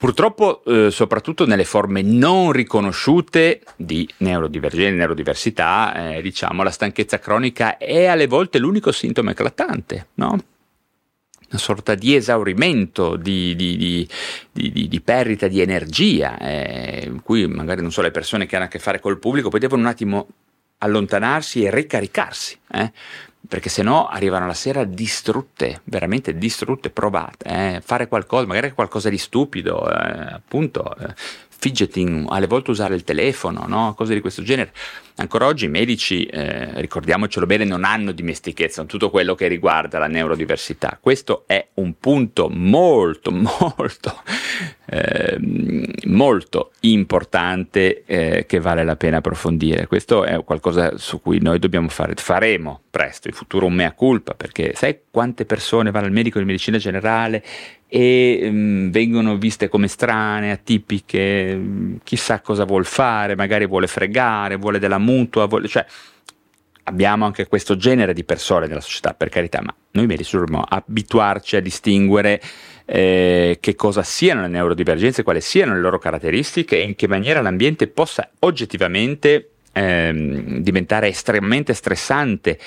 Purtroppo, eh, soprattutto nelle forme non riconosciute di neurodivergenza, neurodiversità, eh, diciamo, la stanchezza cronica è alle volte l'unico sintomo eclatante, no? Una sorta di esaurimento, di, di, di, di perdita di energia, eh, in cui magari non so le persone che hanno a che fare col pubblico poi devono un attimo allontanarsi e ricaricarsi. Eh? Perché se no arrivano la sera distrutte, veramente distrutte, provate, eh? fare qualcosa, magari qualcosa di stupido, eh, appunto, eh, fidgeting, alle volte usare il telefono, no? cose di questo genere. Ancora oggi i medici, eh, ricordiamocelo bene, non hanno dimestichezza con tutto quello che riguarda la neurodiversità. Questo è un punto molto, molto, eh, molto importante eh, che vale la pena approfondire. Questo è qualcosa su cui noi dobbiamo fare, faremo presto, in futuro un mea culpa, perché sai quante persone vanno al medico di medicina generale e mh, mm, vengono viste come strane, atipiche, mm, chissà cosa vuol fare, magari vuole fregare, vuole della mutua, vuole, cioè abbiamo anche questo genere di persone nella società, per carità, ma noi medici dovremmo abituarci a distinguere eh, che cosa siano le neurodivergenze, quali siano le loro caratteristiche e in che maniera l'ambiente possa oggettivamente ehm, diventare estremamente stressante,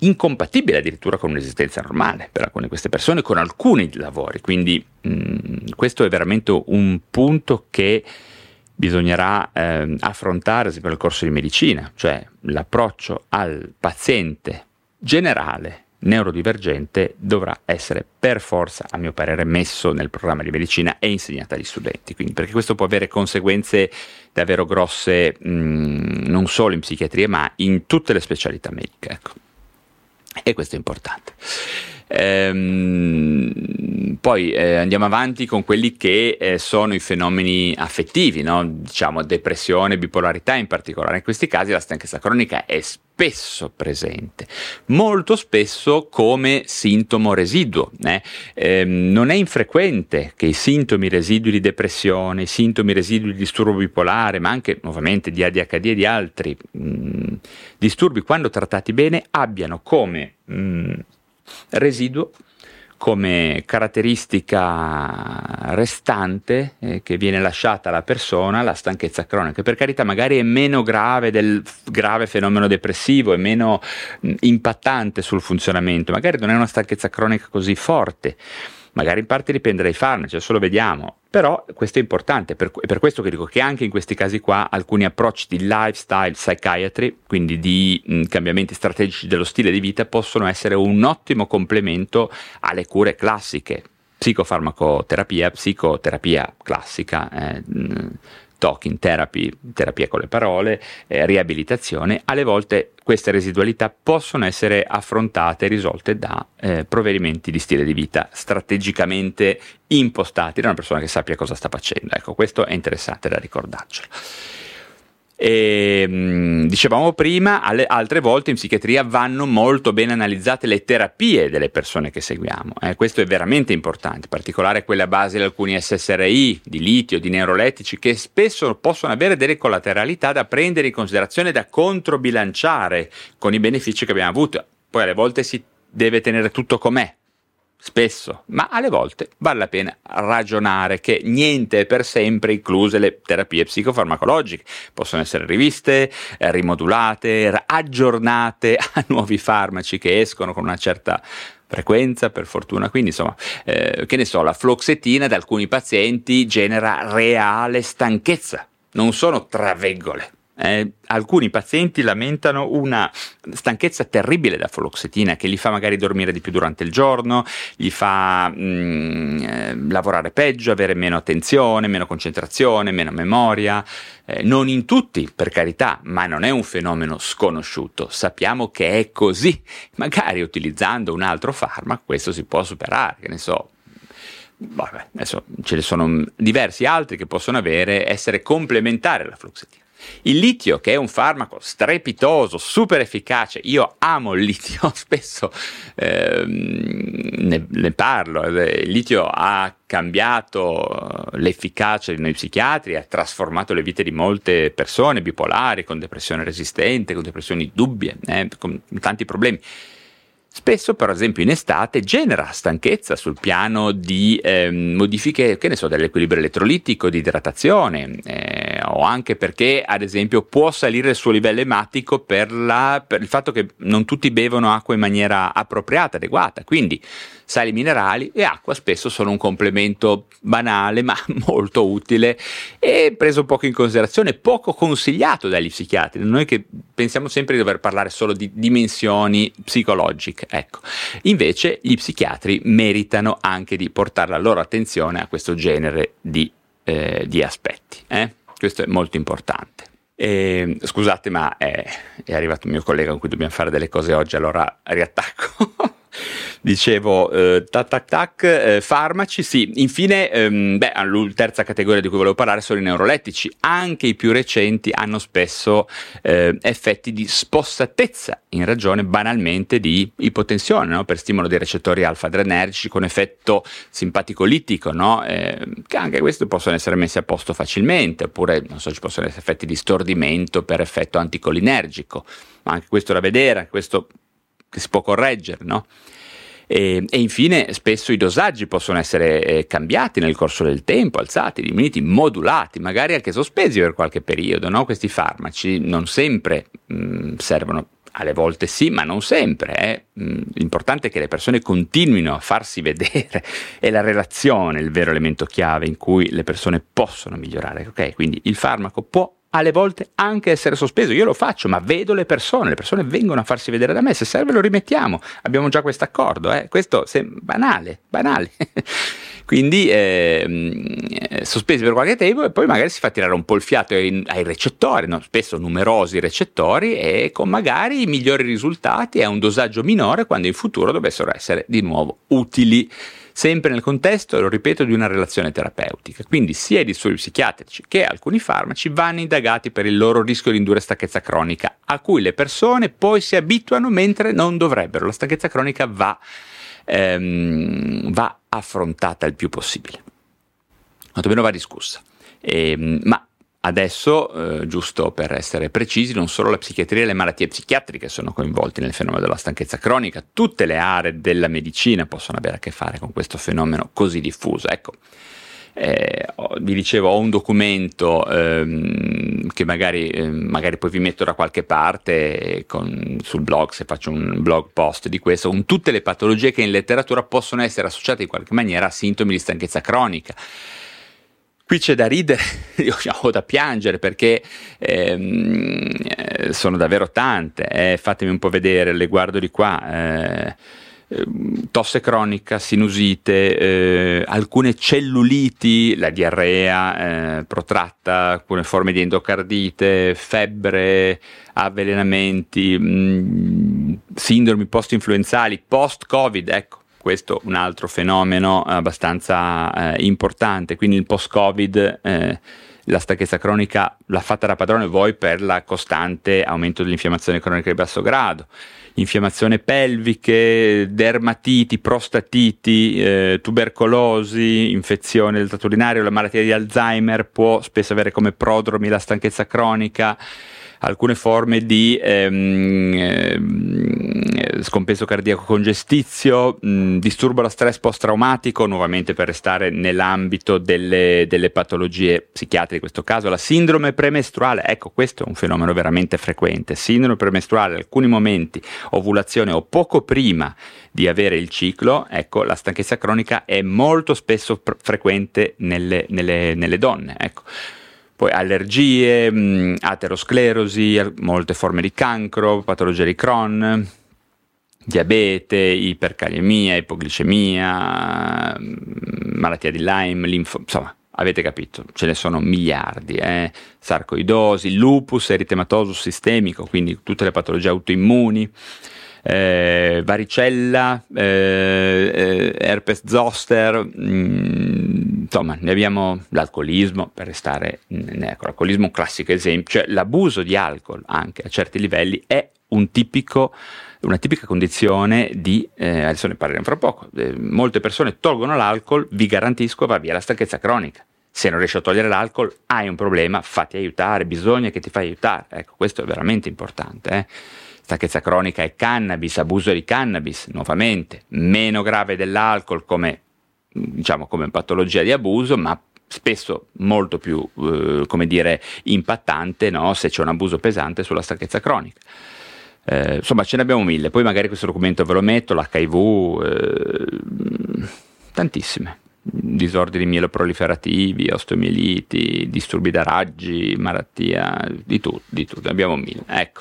incompatibile addirittura con un'esistenza normale per alcune di queste persone, con alcuni lavori. Quindi mh, mm, questo è veramente un punto che bisognerà ehm, affrontare per il corso di medicina, cioè l'approccio al paziente generale neurodivergente dovrà essere per forza, a mio parere, messo nel programma di medicina e insegnato agli studenti, quindi perché questo può avere conseguenze davvero grosse mh, non solo in psichiatria ma in tutte le specialità mediche. Ecco. E questo è importante. Ehm, poi eh, andiamo avanti con quelli che eh, sono i fenomeni affettivi, no? diciamo depressione, bipolarità in particolare. In questi casi la stanchezza cronica è spesso presente, molto spesso come sintomo residuo. Eh? Ehm, non è infrequente che i sintomi residui di depressione, i sintomi residui di disturbo bipolare, ma anche nuovamente di ADHD e di altri mh, mm, disturbi, quando trattati bene, abbiano come mh, mm, residuo come caratteristica restante eh, che viene lasciata alla persona la stanchezza cronica. Per carità, magari è meno grave del grave fenomeno depressivo, è meno mh, impattante sul funzionamento, magari non è una stanchezza cronica così forte magari in parte dipende dai farmaci, adesso lo vediamo, però questo è importante, per, per questo che dico che anche in questi casi qua alcuni approcci di lifestyle psychiatry, quindi di mh, cambiamenti strategici dello stile di vita, possono essere un ottimo complemento alle cure classiche, psicofarmacoterapia, psicoterapia classica, eh, talking therapy, terapia con le parole, eh, riabilitazione, alle volte queste residualità possono essere affrontate e risolte da eh, provvedimenti di stile di vita strategicamente impostati da una persona che sappia cosa sta facendo. Ecco, questo è interessante da ricordarcelo. E, mh, mm, dicevamo prima, alle, altre volte in psichiatria vanno molto bene analizzate le terapie delle persone che seguiamo. Eh, questo è veramente importante, in particolare quelle a base di alcuni SSRI, di litio, di neurolettici, che spesso possono avere delle collateralità da prendere in considerazione, da controbilanciare con i benefici che abbiamo avuto. Poi alle volte si deve tenere tutto com'è, spesso, ma alle volte vale la pena ragionare che niente è per sempre, incluse le terapie psicofarmacologiche. Possono essere riviste, eh, rimodulate, aggiornate a nuovi farmaci che escono con una certa frequenza per fortuna. Quindi insomma eh, che ne so la floxetina da alcuni pazienti genera reale stanchezza. Non sono traveggole eh, alcuni pazienti lamentano una stanchezza terribile da fluoxetina che li fa magari dormire di più durante il giorno, gli fa mh, mm, eh, lavorare peggio, avere meno attenzione, meno concentrazione, meno memoria. Eh, non in tutti, per carità, ma non è un fenomeno sconosciuto. Sappiamo che è così. Magari utilizzando un altro farmaco questo si può superare, che ne so, Vabbè, adesso ce ne sono diversi altri che possono avere, essere complementari alla fluoxetina. Il litio, che è un farmaco strepitoso, super efficace, io amo il litio, spesso eh, ne, ne, parlo, il litio ha cambiato l'efficacia di noi psichiatri, ha trasformato le vite di molte persone bipolari, con depressione resistente, con depressioni dubbie, eh, con tanti problemi. Spesso, per esempio, in estate genera stanchezza sul piano di eh, modifiche, che ne so, dell'equilibrio elettrolitico, di idratazione, eh, o anche perché, ad esempio, può salire il suo livello ematico per, la, per il fatto che non tutti bevono acqua in maniera appropriata, adeguata. Quindi sali minerali e acqua spesso sono un complemento banale ma molto utile e preso poco in considerazione, poco consigliato dagli psichiatri. Noi che pensiamo sempre di dover parlare solo di dimensioni psicologiche, ecco. Invece gli psichiatri meritano anche di portare la loro attenzione a questo genere di, eh, di aspetti. Eh? Questo è molto importante. E, scusate, ma è, è arrivato il mio collega con cui dobbiamo fare delle cose oggi, allora riattacco. Dicevo, eh, tac tac tac, eh, farmaci, sì. Infine, ehm, beh, la terza categoria di cui volevo parlare sono i neurolettici. Anche i più recenti hanno spesso eh, effetti di spossatezza in ragione banalmente di ipotensione, no? per stimolo dei recettori alfa-adrenergici con effetto simpatico-litico, no? Eh, che anche questi possono essere messi a posto facilmente, oppure, non so, ci possono essere effetti di stordimento per effetto anticolinergico. Ma anche questo da vedere, questo che si può correggere, no? E, e, infine spesso i dosaggi possono essere eh, cambiati nel corso del tempo, alzati, diminuiti, modulati, magari anche sospesi per qualche periodo. No? Questi farmaci non sempre mh, mm, servono, alle volte sì, ma non sempre. Eh. Mm, l'importante è che le persone continuino a farsi vedere, è la relazione il vero elemento chiave in cui le persone possono migliorare. Okay? Quindi il farmaco può alle volte anche essere sospeso. Io lo faccio, ma vedo le persone, le persone vengono a farsi vedere da me, se serve lo rimettiamo. Abbiamo già questo accordo, eh? questo è banale, banale. Quindi eh, sospesi per qualche tempo e poi magari si fa tirare un po' il fiato ai, ai recettori, no? spesso numerosi recettori e con magari migliori risultati e a un dosaggio minore quando in futuro dovessero essere di nuovo utili sempre nel contesto, lo ripeto, di una relazione terapeutica. Quindi sia i disturbi psichiatrici che alcuni farmaci vanno indagati per il loro rischio di indurre stanchezza cronica, a cui le persone poi si abituano mentre non dovrebbero. La stanchezza cronica va, ehm, va affrontata il più possibile. Quantomeno va discussa. E, ma Adesso, eh, giusto per essere precisi, non solo la psichiatria e le malattie psichiatriche sono coinvolte nel fenomeno della stanchezza cronica, tutte le aree della medicina possono avere a che fare con questo fenomeno così diffuso. Ecco, eh, vi dicevo, ho un documento ehm, che magari, eh, magari, poi vi metto da qualche parte con, sul blog, se faccio un blog post di questo, con tutte le patologie che in letteratura possono essere associate in qualche maniera a sintomi di stanchezza cronica. Qui c'è da ridere o da piangere perché ehm, eh, sono davvero tante. Eh, fatemi un po' vedere, le guardo di qua. Eh, ehm, tosse cronica, sinusite, eh, alcune celluliti, la diarrea eh, protratta, alcune forme di endocardite, febbre, avvelenamenti, mh, mm, sindromi post-influenzali, post-Covid, ecco questo un altro fenomeno abbastanza eh, importante, quindi il post-Covid eh, la stanchezza cronica l'ha fatta da padrone voi per la costante aumento dell'infiammazione cronica di basso grado, infiammazione pelviche, dermatiti, prostatiti, eh, tubercolosi, infezione del tratto urinario, la malattia di Alzheimer può spesso avere come prodromi la stanchezza cronica alcune forme di ehm, ehm, scompenso cardiaco congestizio, mh, disturbo da stress post-traumatico, nuovamente per restare nell'ambito delle, delle patologie psichiatriche, in questo caso la sindrome premestruale, ecco questo è un fenomeno veramente frequente, sindrome premestruale, alcuni momenti, ovulazione o poco prima di avere il ciclo, ecco la stanchezza cronica è molto spesso pr- frequente nelle, nelle, nelle donne. Ecco poi allergie, mh, mm, aterosclerosi, molte forme di cancro, patologia di Crohn, diabete, ipercalemia, ipoglicemia, mm, malattia di Lyme, linfo, insomma, avete capito, ce ne sono miliardi, eh? sarcoidosi, lupus eritematoso sistemico, quindi tutte le patologie autoimmuni, eh, varicella, eh, eh herpes zoster, mh, mm, insomma ne abbiamo l'alcolismo, per restare, ecco, l'alcolismo è un classico esempio, cioè l'abuso di alcol anche a certi livelli è un tipico una tipica condizione di, eh, adesso ne parleremo fra poco, eh, molte persone tolgono l'alcol, vi garantisco va via la stanchezza cronica. Se non riesci a togliere l'alcol hai un problema, fatti aiutare, bisogna che ti fai aiutare. Ecco, questo è veramente importante. Eh stanchezza cronica e cannabis, abuso di cannabis, nuovamente, meno grave dell'alcol come, diciamo, come patologia di abuso, ma spesso molto più, eh, come dire, impattante no? se c'è un abuso pesante sulla stanchezza cronica. Eh, insomma, ce ne abbiamo mille, poi magari questo documento ve lo metto, l'HIV, eh, tantissime disordini mieloproliferativi, osteomieliti, disturbi da raggi, malattia, di tutto, di tutto, ne abbiamo mille. Ecco.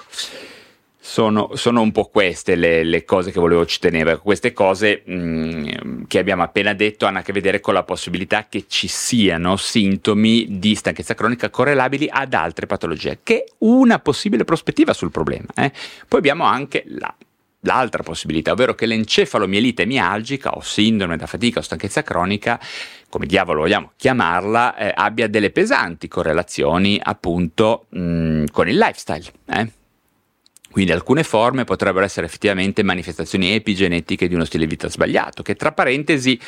Sono, sono, un po' queste le, le, cose che volevo ci tenere. Queste cose mh, mm, che abbiamo appena detto hanno a che vedere con la possibilità che ci siano sintomi di stanchezza cronica correlabili ad altre patologie, che è una possibile prospettiva sul problema. Eh. Poi abbiamo anche la, l'altra possibilità, ovvero che l'encefalomielite mialgica o sindrome da fatica o stanchezza cronica, come diavolo vogliamo chiamarla, eh, abbia delle pesanti correlazioni appunto mh, mm, con il lifestyle. Eh. Quindi alcune forme potrebbero essere effettivamente manifestazioni epigenetiche di uno stile di vita sbagliato, che tra parentesi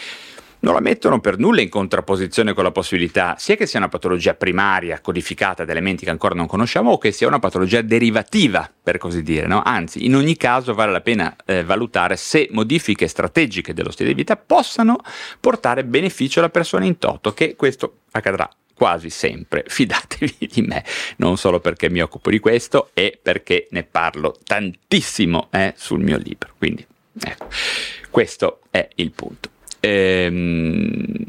non la mettono per nulla in contrapposizione con la possibilità sia che sia una patologia primaria codificata da elementi che ancora non conosciamo o che sia una patologia derivativa, per così dire. No? Anzi, in ogni caso vale la pena eh, valutare se modifiche strategiche dello stile di vita possano portare beneficio alla persona in toto, che questo accadrà quasi sempre, fidatevi di me, non solo perché mi occupo di questo e perché ne parlo tantissimo eh, sul mio libro. Quindi, ecco, questo è il punto. Ehm,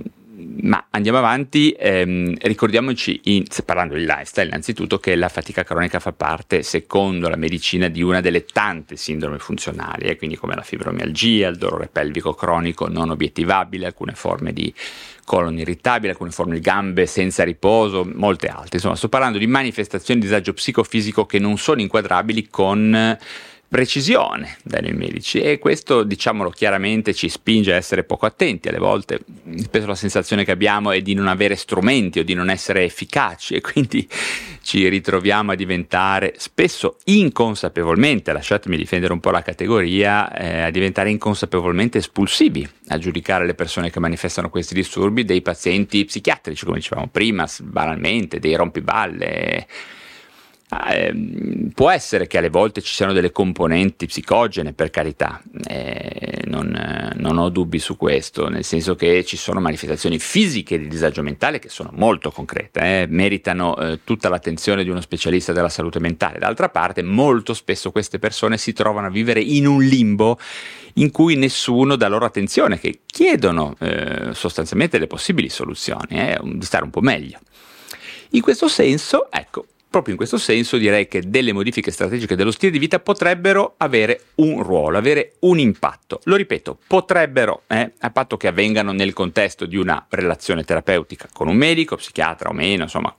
ma andiamo avanti, ehm, ricordiamoci, in, parlando di lifestyle, innanzitutto che la fatica cronica fa parte, secondo la medicina, di una delle tante sindrome funzionali, eh, quindi come la fibromialgia, il dolore pelvico cronico non obiettivabile, alcune forme di colon irritabile, alcune forme di gambe senza riposo, molte altre. Insomma, sto parlando di manifestazioni di disagio psicofisico che non sono inquadrabili con precisione dai medici e questo diciamolo chiaramente ci spinge a essere poco attenti. Alle volte spesso la sensazione che abbiamo è di non avere strumenti o di non essere efficaci e quindi ci ritroviamo a diventare spesso inconsapevolmente lasciatemi difendere un po' la categoria eh, a diventare inconsapevolmente espulsivi a giudicare le persone che manifestano questi disturbi dei pazienti psichiatrici come dicevamo prima banalmente dei rompiballe eh, può essere che alle volte ci siano delle componenti psicogene, per carità, eh, non, eh, non, ho dubbi su questo, nel senso che ci sono manifestazioni fisiche di disagio mentale che sono molto concrete, eh, meritano eh, tutta l'attenzione di uno specialista della salute mentale. D'altra parte, molto spesso queste persone si trovano a vivere in un limbo in cui nessuno dà loro attenzione, che chiedono eh, sostanzialmente le possibili soluzioni, di stare un po' meglio. In questo senso, ecco, proprio in questo senso direi che delle modifiche strategiche dello stile di vita potrebbero avere un ruolo, avere un impatto. Lo ripeto, potrebbero, eh, a patto che avvengano nel contesto di una relazione terapeutica con un medico, psichiatra o meno, insomma,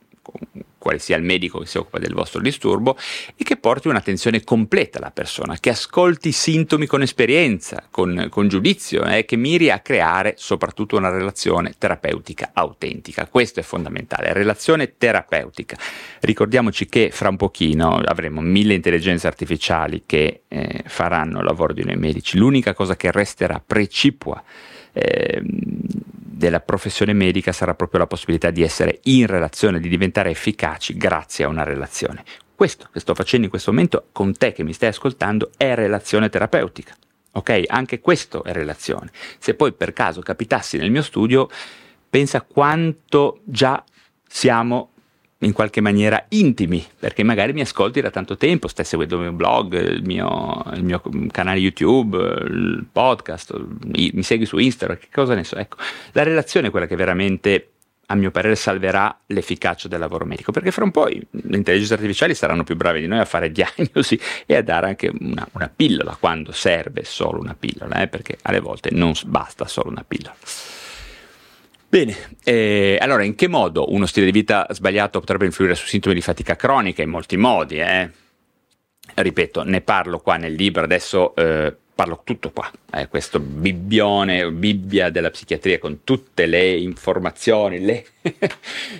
quale sia il medico che si occupa del vostro disturbo, e che porti un'attenzione completa alla persona, che ascolti i sintomi con esperienza, con, con giudizio, e eh, che miri a creare soprattutto una relazione terapeutica autentica. Questo è fondamentale, relazione terapeutica. Ricordiamoci che fra un pochino avremo mille intelligenze artificiali che eh, faranno il lavoro di noi medici. L'unica cosa che resterà precipua eh, della professione medica sarà proprio la possibilità di essere in relazione, di diventare efficaci grazie a una relazione. Questo che sto facendo in questo momento con te che mi stai ascoltando è relazione terapeutica. Ok? Anche questo è relazione. Se poi per caso capitassi nel mio studio, pensa quanto già siamo in qualche maniera intimi, perché magari mi ascolti da tanto tempo, stai seguendo il mio blog, il mio, il mio canale YouTube, il podcast, mi segui su Instagram, che cosa ne so. Ecco, la relazione è quella che veramente a mio parere salverà l'efficacia del lavoro medico, perché fra un po' le intelligenze artificiali saranno più brave di noi a fare diagnosi e a dare anche una, una pillola quando serve solo una pillola, eh, perché alle volte non basta solo una pillola. Bene, eh, allora in che modo uno stile di vita sbagliato potrebbe influire su sintomi di fatica cronica? In molti modi, eh. Ripeto, ne parlo qua nel libro, adesso eh, parlo tutto qua, eh, questo bibbione, bibbia della psichiatria con tutte le informazioni, le,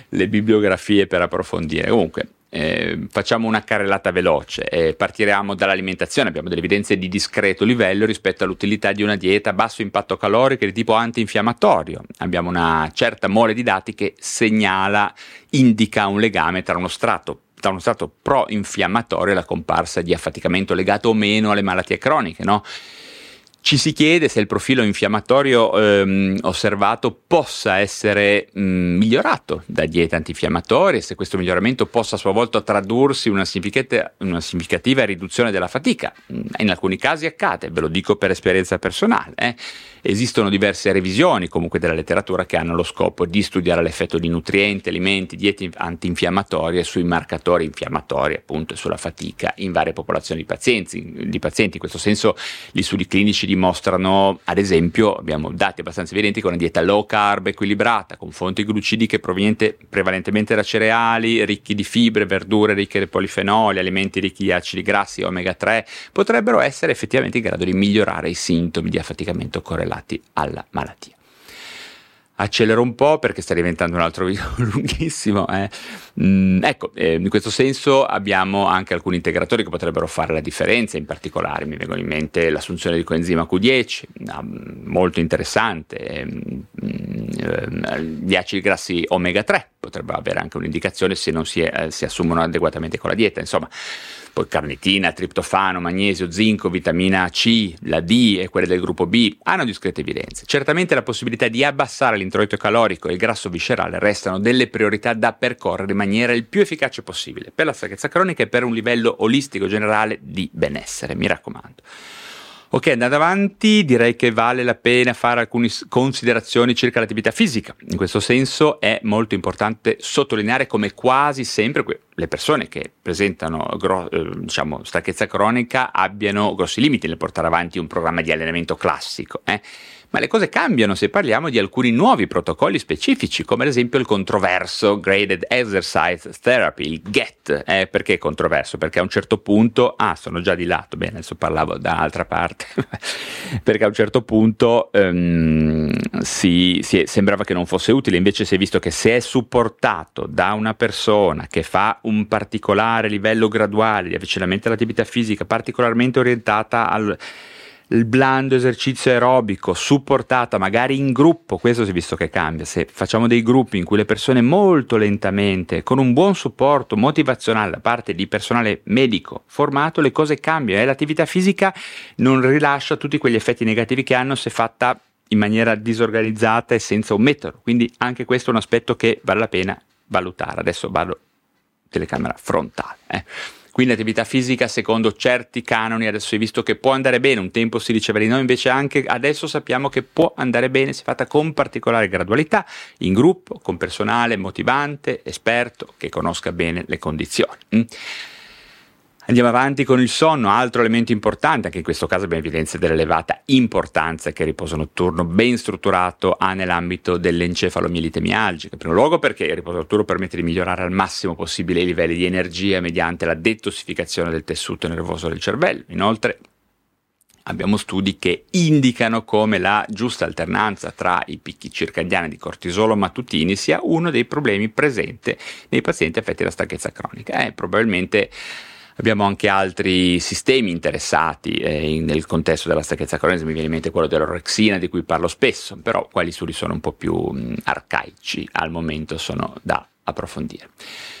le bibliografie per approfondire. Comunque, eh, facciamo una carrellata veloce, eh, partiremo dall'alimentazione, abbiamo delle evidenze di discreto livello rispetto all'utilità di una dieta a basso impatto calorico di tipo antinfiammatorio, abbiamo una certa mole di dati che segnala, indica un legame tra uno strato tra uno stato pro-infiammatorio e la comparsa di affaticamento legato o meno alle malattie croniche, no? Ci si chiede se il profilo infiammatorio ehm, osservato possa essere mh, migliorato da diete antinfiammatorie, se questo miglioramento possa a sua volta tradursi in una una significativa riduzione della fatica. In alcuni casi accade, ve lo dico per esperienza personale. Eh. Esistono diverse revisioni comunque della letteratura che hanno lo scopo di studiare l'effetto di nutrienti, alimenti, diete antinfiammatorie sui marcatori infiammatori appunto e sulla fatica in varie popolazioni di pazienti. Di pazienti. In questo senso gli studi clinici dimostrano, ad esempio, abbiamo dati abbastanza evidenti con una dieta low carb equilibrata, con fonti glucidiche provenienti prevalentemente da cereali, ricchi di fibre, verdure ricche di polifenoli, alimenti ricchi di acidi grassi omega 3, potrebbero essere effettivamente in grado di migliorare i sintomi di affaticamento correlati alla malattia accelero un po' perché sta diventando un altro video lunghissimo. Eh. Mm, ecco, eh, in questo senso abbiamo anche alcuni integratori che potrebbero fare la differenza, in particolare mi vengono in mente l'assunzione di coenzima Q10, molto interessante, ehm, mm, gli acidi grassi omega 3 potrebbero avere anche un'indicazione se non si, è, si assumono adeguatamente con la dieta, insomma poi carnitina, triptofano, magnesio, zinco, vitamina C, la D e quelle del gruppo B hanno discrete evidenze. Certamente la possibilità di abbassare l'introito calorico e il grasso viscerale restano delle priorità da percorrere in maniera il più efficace possibile per la stanchezza cronica e per un livello olistico generale di benessere, mi raccomando. Ok, andando avanti, direi che vale la pena fare alcune considerazioni circa l'attività fisica. In questo senso è molto importante sottolineare come quasi sempre le persone che presentano gro- eh, diciamo, stanchezza cronica abbiano grossi limiti nel portare avanti un programma di allenamento classico. Eh? Ma le cose cambiano se parliamo di alcuni nuovi protocolli specifici, come ad esempio il controverso Graded Exercise Therapy, il GET. Eh, perché controverso? Perché a un certo punto, ah, sono già di lato, bene, adesso parlavo da un'altra parte, perché a un certo punto um, si, si è, sembrava che non fosse utile, invece si è visto che se è supportato da una persona che fa un particolare livello graduale di avvicinamento all'attività fisica, particolarmente orientata al il blando esercizio aerobico supportata magari in gruppo, questo si è visto che cambia, se facciamo dei gruppi in cui le persone molto lentamente, con un buon supporto motivazionale da parte di personale medico formato, le cose cambiano e l'attività fisica non rilascia tutti quegli effetti negativi che hanno se fatta in maniera disorganizzata e senza un metodo. Quindi anche questo è un aspetto che vale la pena valutare. Adesso vado telecamera frontale. Eh. Quindi l'attività fisica secondo certi canoni, adesso hai visto che può andare bene, un tempo si diceva di no, invece anche adesso sappiamo che può andare bene se fatta con particolare gradualità, in gruppo, con personale motivante, esperto, che conosca bene le condizioni. Andiamo avanti con il sonno, altro elemento importante, anche in questo caso abbiamo evidenze dell'elevata importanza che il riposo notturno ben strutturato ha nell'ambito dell'encefalomielite mialgica. In primo luogo perché il riposo notturno permette di migliorare al massimo possibile i livelli di energia mediante la detossificazione del tessuto nervoso del cervello. Inoltre abbiamo studi che indicano come la giusta alternanza tra i picchi circadiani di cortisolo mattutini sia uno dei problemi presenti nei pazienti affetti da stanchezza cronica. Eh, probabilmente Abbiamo anche altri sistemi interessati eh, nel contesto della stanchezza cronica, mi viene in mente quello dell'orexina di cui parlo spesso, però quali studi sono un po' più mh, arcaici al momento sono da approfondire.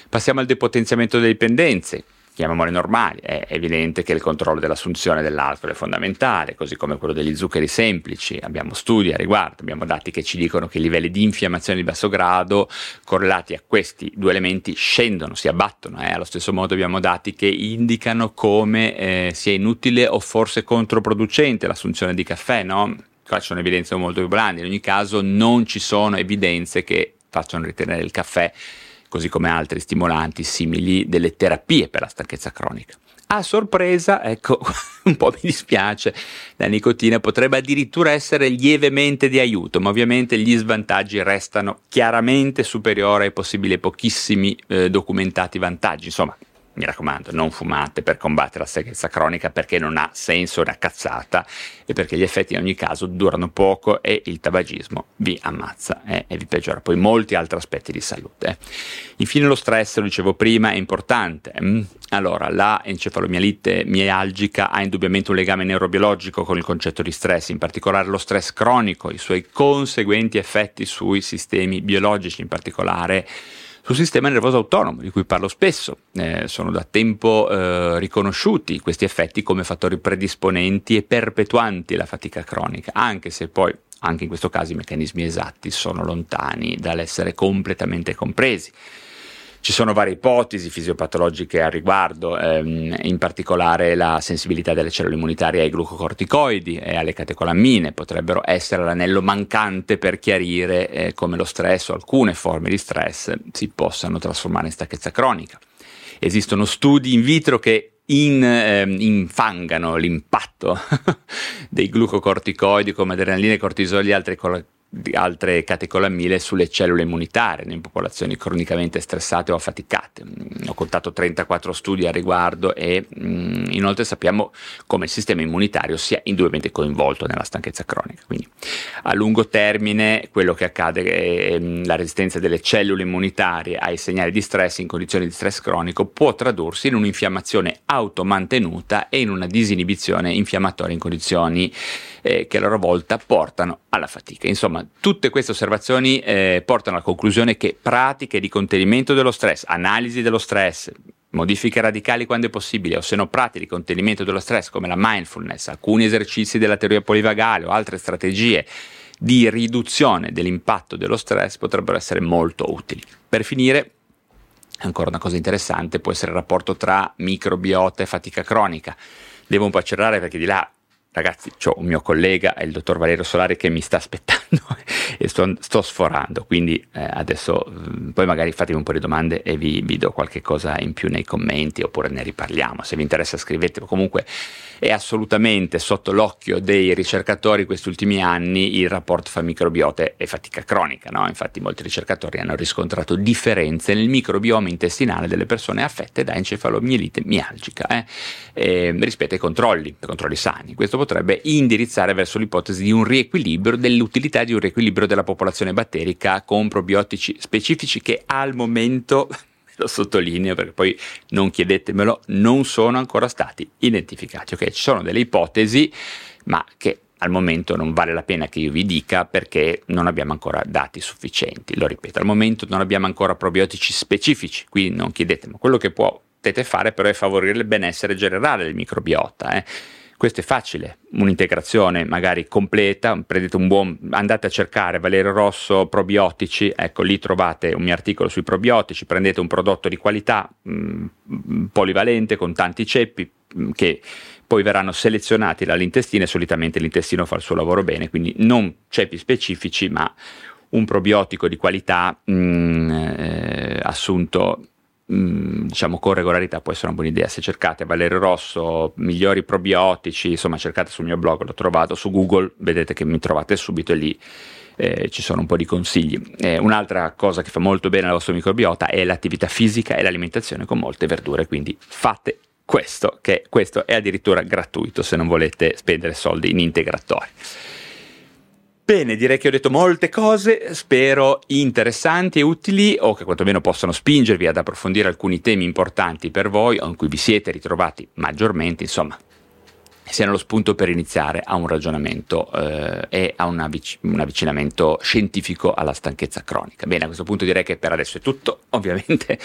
Passiamo al depotenziamento delle dipendenze chiamiamole normali, è evidente che il controllo dell'assunzione dell'alcol è fondamentale, così come quello degli zuccheri semplici. Abbiamo studi a riguardo, abbiamo dati che ci dicono che i livelli di infiammazione di basso grado correlati a questi due elementi scendono, si abbattono. Eh. Allo stesso modo abbiamo dati che indicano come eh, sia inutile o forse controproducente l'assunzione di caffè, no? Qua ci sono evidenze molto più blande, in ogni caso non ci sono evidenze che facciano ritenere il caffè così come altri stimolanti simili delle terapie per la stanchezza cronica. A sorpresa, ecco, un po' mi dispiace, la nicotina potrebbe addirittura essere lievemente di aiuto, ma ovviamente gli svantaggi restano chiaramente superiori ai possibili pochissimi eh, documentati vantaggi. Insomma, mi raccomando, non fumate per combattere la stanchezza cronica perché non ha senso, è una cazzata e perché gli effetti in ogni caso durano poco e il tabagismo vi ammazza eh, e vi peggiora poi molti altri aspetti di salute. Infine lo stress, lo dicevo prima, è importante. Mm? Allora, la encefalomielite mialgica ha indubbiamente un legame neurobiologico con il concetto di stress, in particolare lo stress cronico, i suoi conseguenti effetti sui sistemi biologici, in particolare sul sistema nervoso autonomo, di cui parlo spesso. Eh, sono da tempo eh, riconosciuti questi effetti come fattori predisponenti e perpetuanti la fatica cronica, anche se poi anche in questo caso i meccanismi esatti sono lontani dall'essere completamente compresi. Ci sono varie ipotesi fisiopatologiche a riguardo, ehm, in particolare la sensibilità delle cellule immunitarie ai glucocorticoidi e alle catecolammine potrebbero essere l'anello mancante per chiarire eh, come lo stress o alcune forme di stress si possano trasformare in stanchezza cronica. Esistono studi in vitro che in, eh, infangano l'impatto dei glucocorticoidi come adrenalina, cortisoli e altre di altre catecolammine sulle cellule immunitarie in popolazioni cronicamente stressate o affaticate. Ho contato 34 studi a riguardo e mh, mm, inoltre sappiamo come il sistema immunitario sia indubbiamente coinvolto nella stanchezza cronica. Quindi a lungo termine quello che accade è mh, la resistenza delle cellule immunitarie ai segnali di stress in condizioni di stress cronico può tradursi in un'infiammazione automantenuta e in una disinibizione infiammatoria in condizioni eh, che a loro volta portano alla fatica. Insomma, tutte queste osservazioni eh, portano alla conclusione che pratiche di contenimento dello stress, analisi dello stress, modifiche radicali quando è possibile, o se no pratiche di contenimento dello stress come la mindfulness, alcuni esercizi della teoria polivagale o altre strategie di riduzione dell'impatto dello stress potrebbero essere molto utili. Per finire, ancora una cosa interessante può essere il rapporto tra microbiota e fatica cronica. Devo un po' accelerare perché di là ragazzi, ho un mio collega, il dottor Valerio Solari, che mi sta aspettando e sto, sto sforando, quindi eh, adesso mm, poi magari fatemi un po' di domande e vi, vi, do qualche cosa in più nei commenti oppure ne riparliamo. Se vi interessa scrivetelo. Comunque è assolutamente sotto l'occhio dei ricercatori questi ultimi anni il rapporto fra microbiota e fatica cronica. No? Infatti molti ricercatori hanno riscontrato differenze nel microbioma intestinale delle persone affette da encefalomielite mialgica eh? eh, rispetto ai controlli, controlli sani. Questo potrebbe indirizzare verso l'ipotesi di un riequilibrio, dell'utilità di un riequilibrio della popolazione batterica con probiotici specifici che al momento lo sottolineo perché poi non chiedetemelo, non sono ancora stati identificati. Ok, ci sono delle ipotesi, ma che al momento non vale la pena che io vi dica perché non abbiamo ancora dati sufficienti. Lo ripeto, al momento non abbiamo ancora probiotici specifici, quindi non chiedetemi. Quello che potete fare però è favorire il benessere generale del microbiota. Eh questo è facile, un'integrazione magari completa, prendete un buon, andate a cercare Valerio Rosso probiotici, ecco lì trovate un mio articolo sui probiotici, prendete un prodotto di qualità mh, mm, polivalente con tanti ceppi mh, mm, che poi verranno selezionati dall'intestino e solitamente l'intestino fa il suo lavoro bene, quindi non ceppi specifici ma un probiotico di qualità mh, mm, eh, assunto diciamo con regolarità può essere una buona idea. Se cercate Valerio Rosso, migliori probiotici, insomma cercate sul mio blog, l'ho trovato su Google, vedete che mi trovate subito lì. Eh, ci sono un po' di consigli. Eh, un'altra cosa che fa molto bene al vostro microbiota è l'attività fisica e l'alimentazione con molte verdure, quindi fate questo, che questo è addirittura gratuito se non volete spendere soldi in integratori. Bene, direi che ho detto molte cose, spero interessanti e utili o che quantomeno possano spingervi ad approfondire alcuni temi importanti per voi o in cui vi siete ritrovati maggiormente, insomma, siano lo spunto per iniziare a un ragionamento eh, e a un, avvic- un, avvicinamento scientifico alla stanchezza cronica. Bene, a questo punto direi che per adesso è tutto. Ovviamente,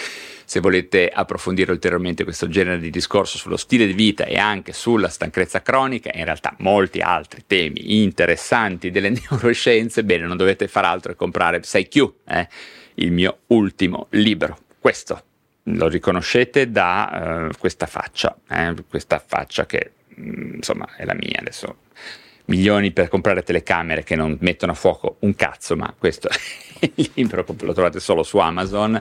se volete approfondire ulteriormente questo genere di discorso sullo stile di vita e anche sulla stanchezza cronica, in realtà molti altri temi interessanti delle neuroscienze, bene, non dovete far altro che comprare PsyQ, eh, il mio ultimo libro. Questo lo riconoscete da uh, questa faccia, eh, questa faccia che insomma è la mia adesso. Milioni per comprare telecamere che non mettono a fuoco un cazzo, ma questo libro lo trovate solo su Amazon,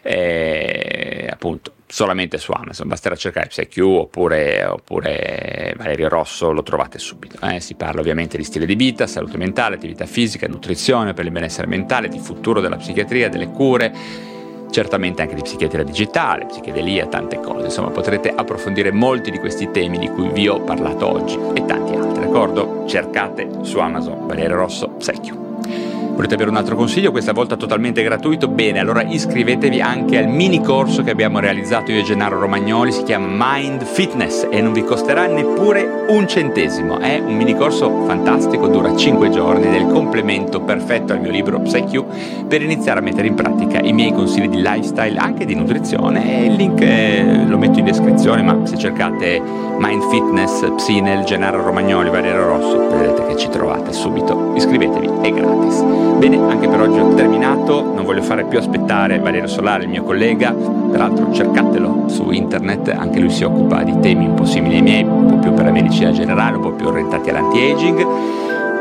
eh, appunto solamente su Amazon, basterà cercare PsyQ oppure, oppure Valerio Rosso, lo trovate subito. Eh, si parla ovviamente di stile di vita, salute mentale, attività fisica, nutrizione per il benessere mentale, di futuro della psichiatria, delle cure certamente anche di psichiatria digitale, psichedelia, tante cose. Insomma, potrete approfondire molti di questi temi di cui vi ho parlato oggi e tanti altri, d'accordo? Cercate su Amazon Valerio Rosso Secchio. Volete avere un altro consiglio, questa volta totalmente gratuito? Bene, allora iscrivetevi anche al mini corso che abbiamo realizzato io e Gennaro Romagnoli, si chiama Mind Fitness e non vi costerà neppure un centesimo. È un mini corso fantastico, dura 5 giorni ed è il complemento perfetto al mio libro PsyQ per iniziare a mettere in pratica i miei consigli di lifestyle, anche di nutrizione. Il link eh, lo metto in descrizione, ma se cercate Mind Fitness, Psinel, Gennaro Romagnoli, Valerio Rosso, vedrete che ci trovate subito. Iscrivetevi, è gratis. Bene, anche per oggi ho terminato, non voglio fare più aspettare Valerio Solare, il mio collega, peraltro cercatelo su internet, anche lui si occupa di temi un po' simili ai miei, un po' più per la medicina generale, un po' più orientati all'anti-aging.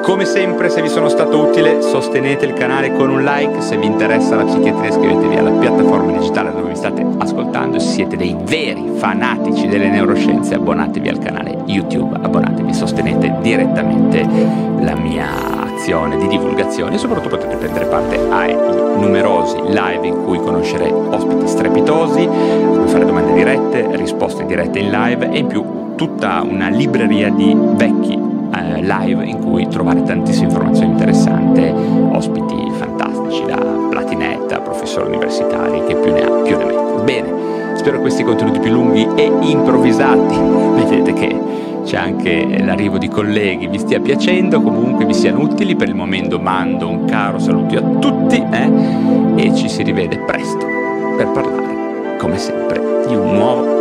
Come sempre, se vi sono stato utile, sostenete il canale con un like, se vi interessa la psichiatria iscrivetevi alla piattaforma digitale dove mi state ascoltando se siete dei veri fanatici delle neuroscienze abbonatevi al canale YouTube, abbonatevi, sostenete direttamente la mia azione di divulgazione e soprattutto potete prendere parte ai numerosi live in cui conoscere ospiti strepitosi, fare domande dirette, risposte dirette in live e in più tutta una libreria di vecchi eh, live in cui trovare tantissime informazioni interessanti, ospiti fantastici da platinetta, professori universitari, che più ne ha più ne mette. Bene, spero questi contenuti più lunghi e improvvisati, vedete che c'è anche l'arrivo di colleghi, vi stia piacendo, comunque vi siano utili. Per il momento mando un caro saluto a tutti eh? e ci si rivede presto per parlare, come sempre, di un nuovo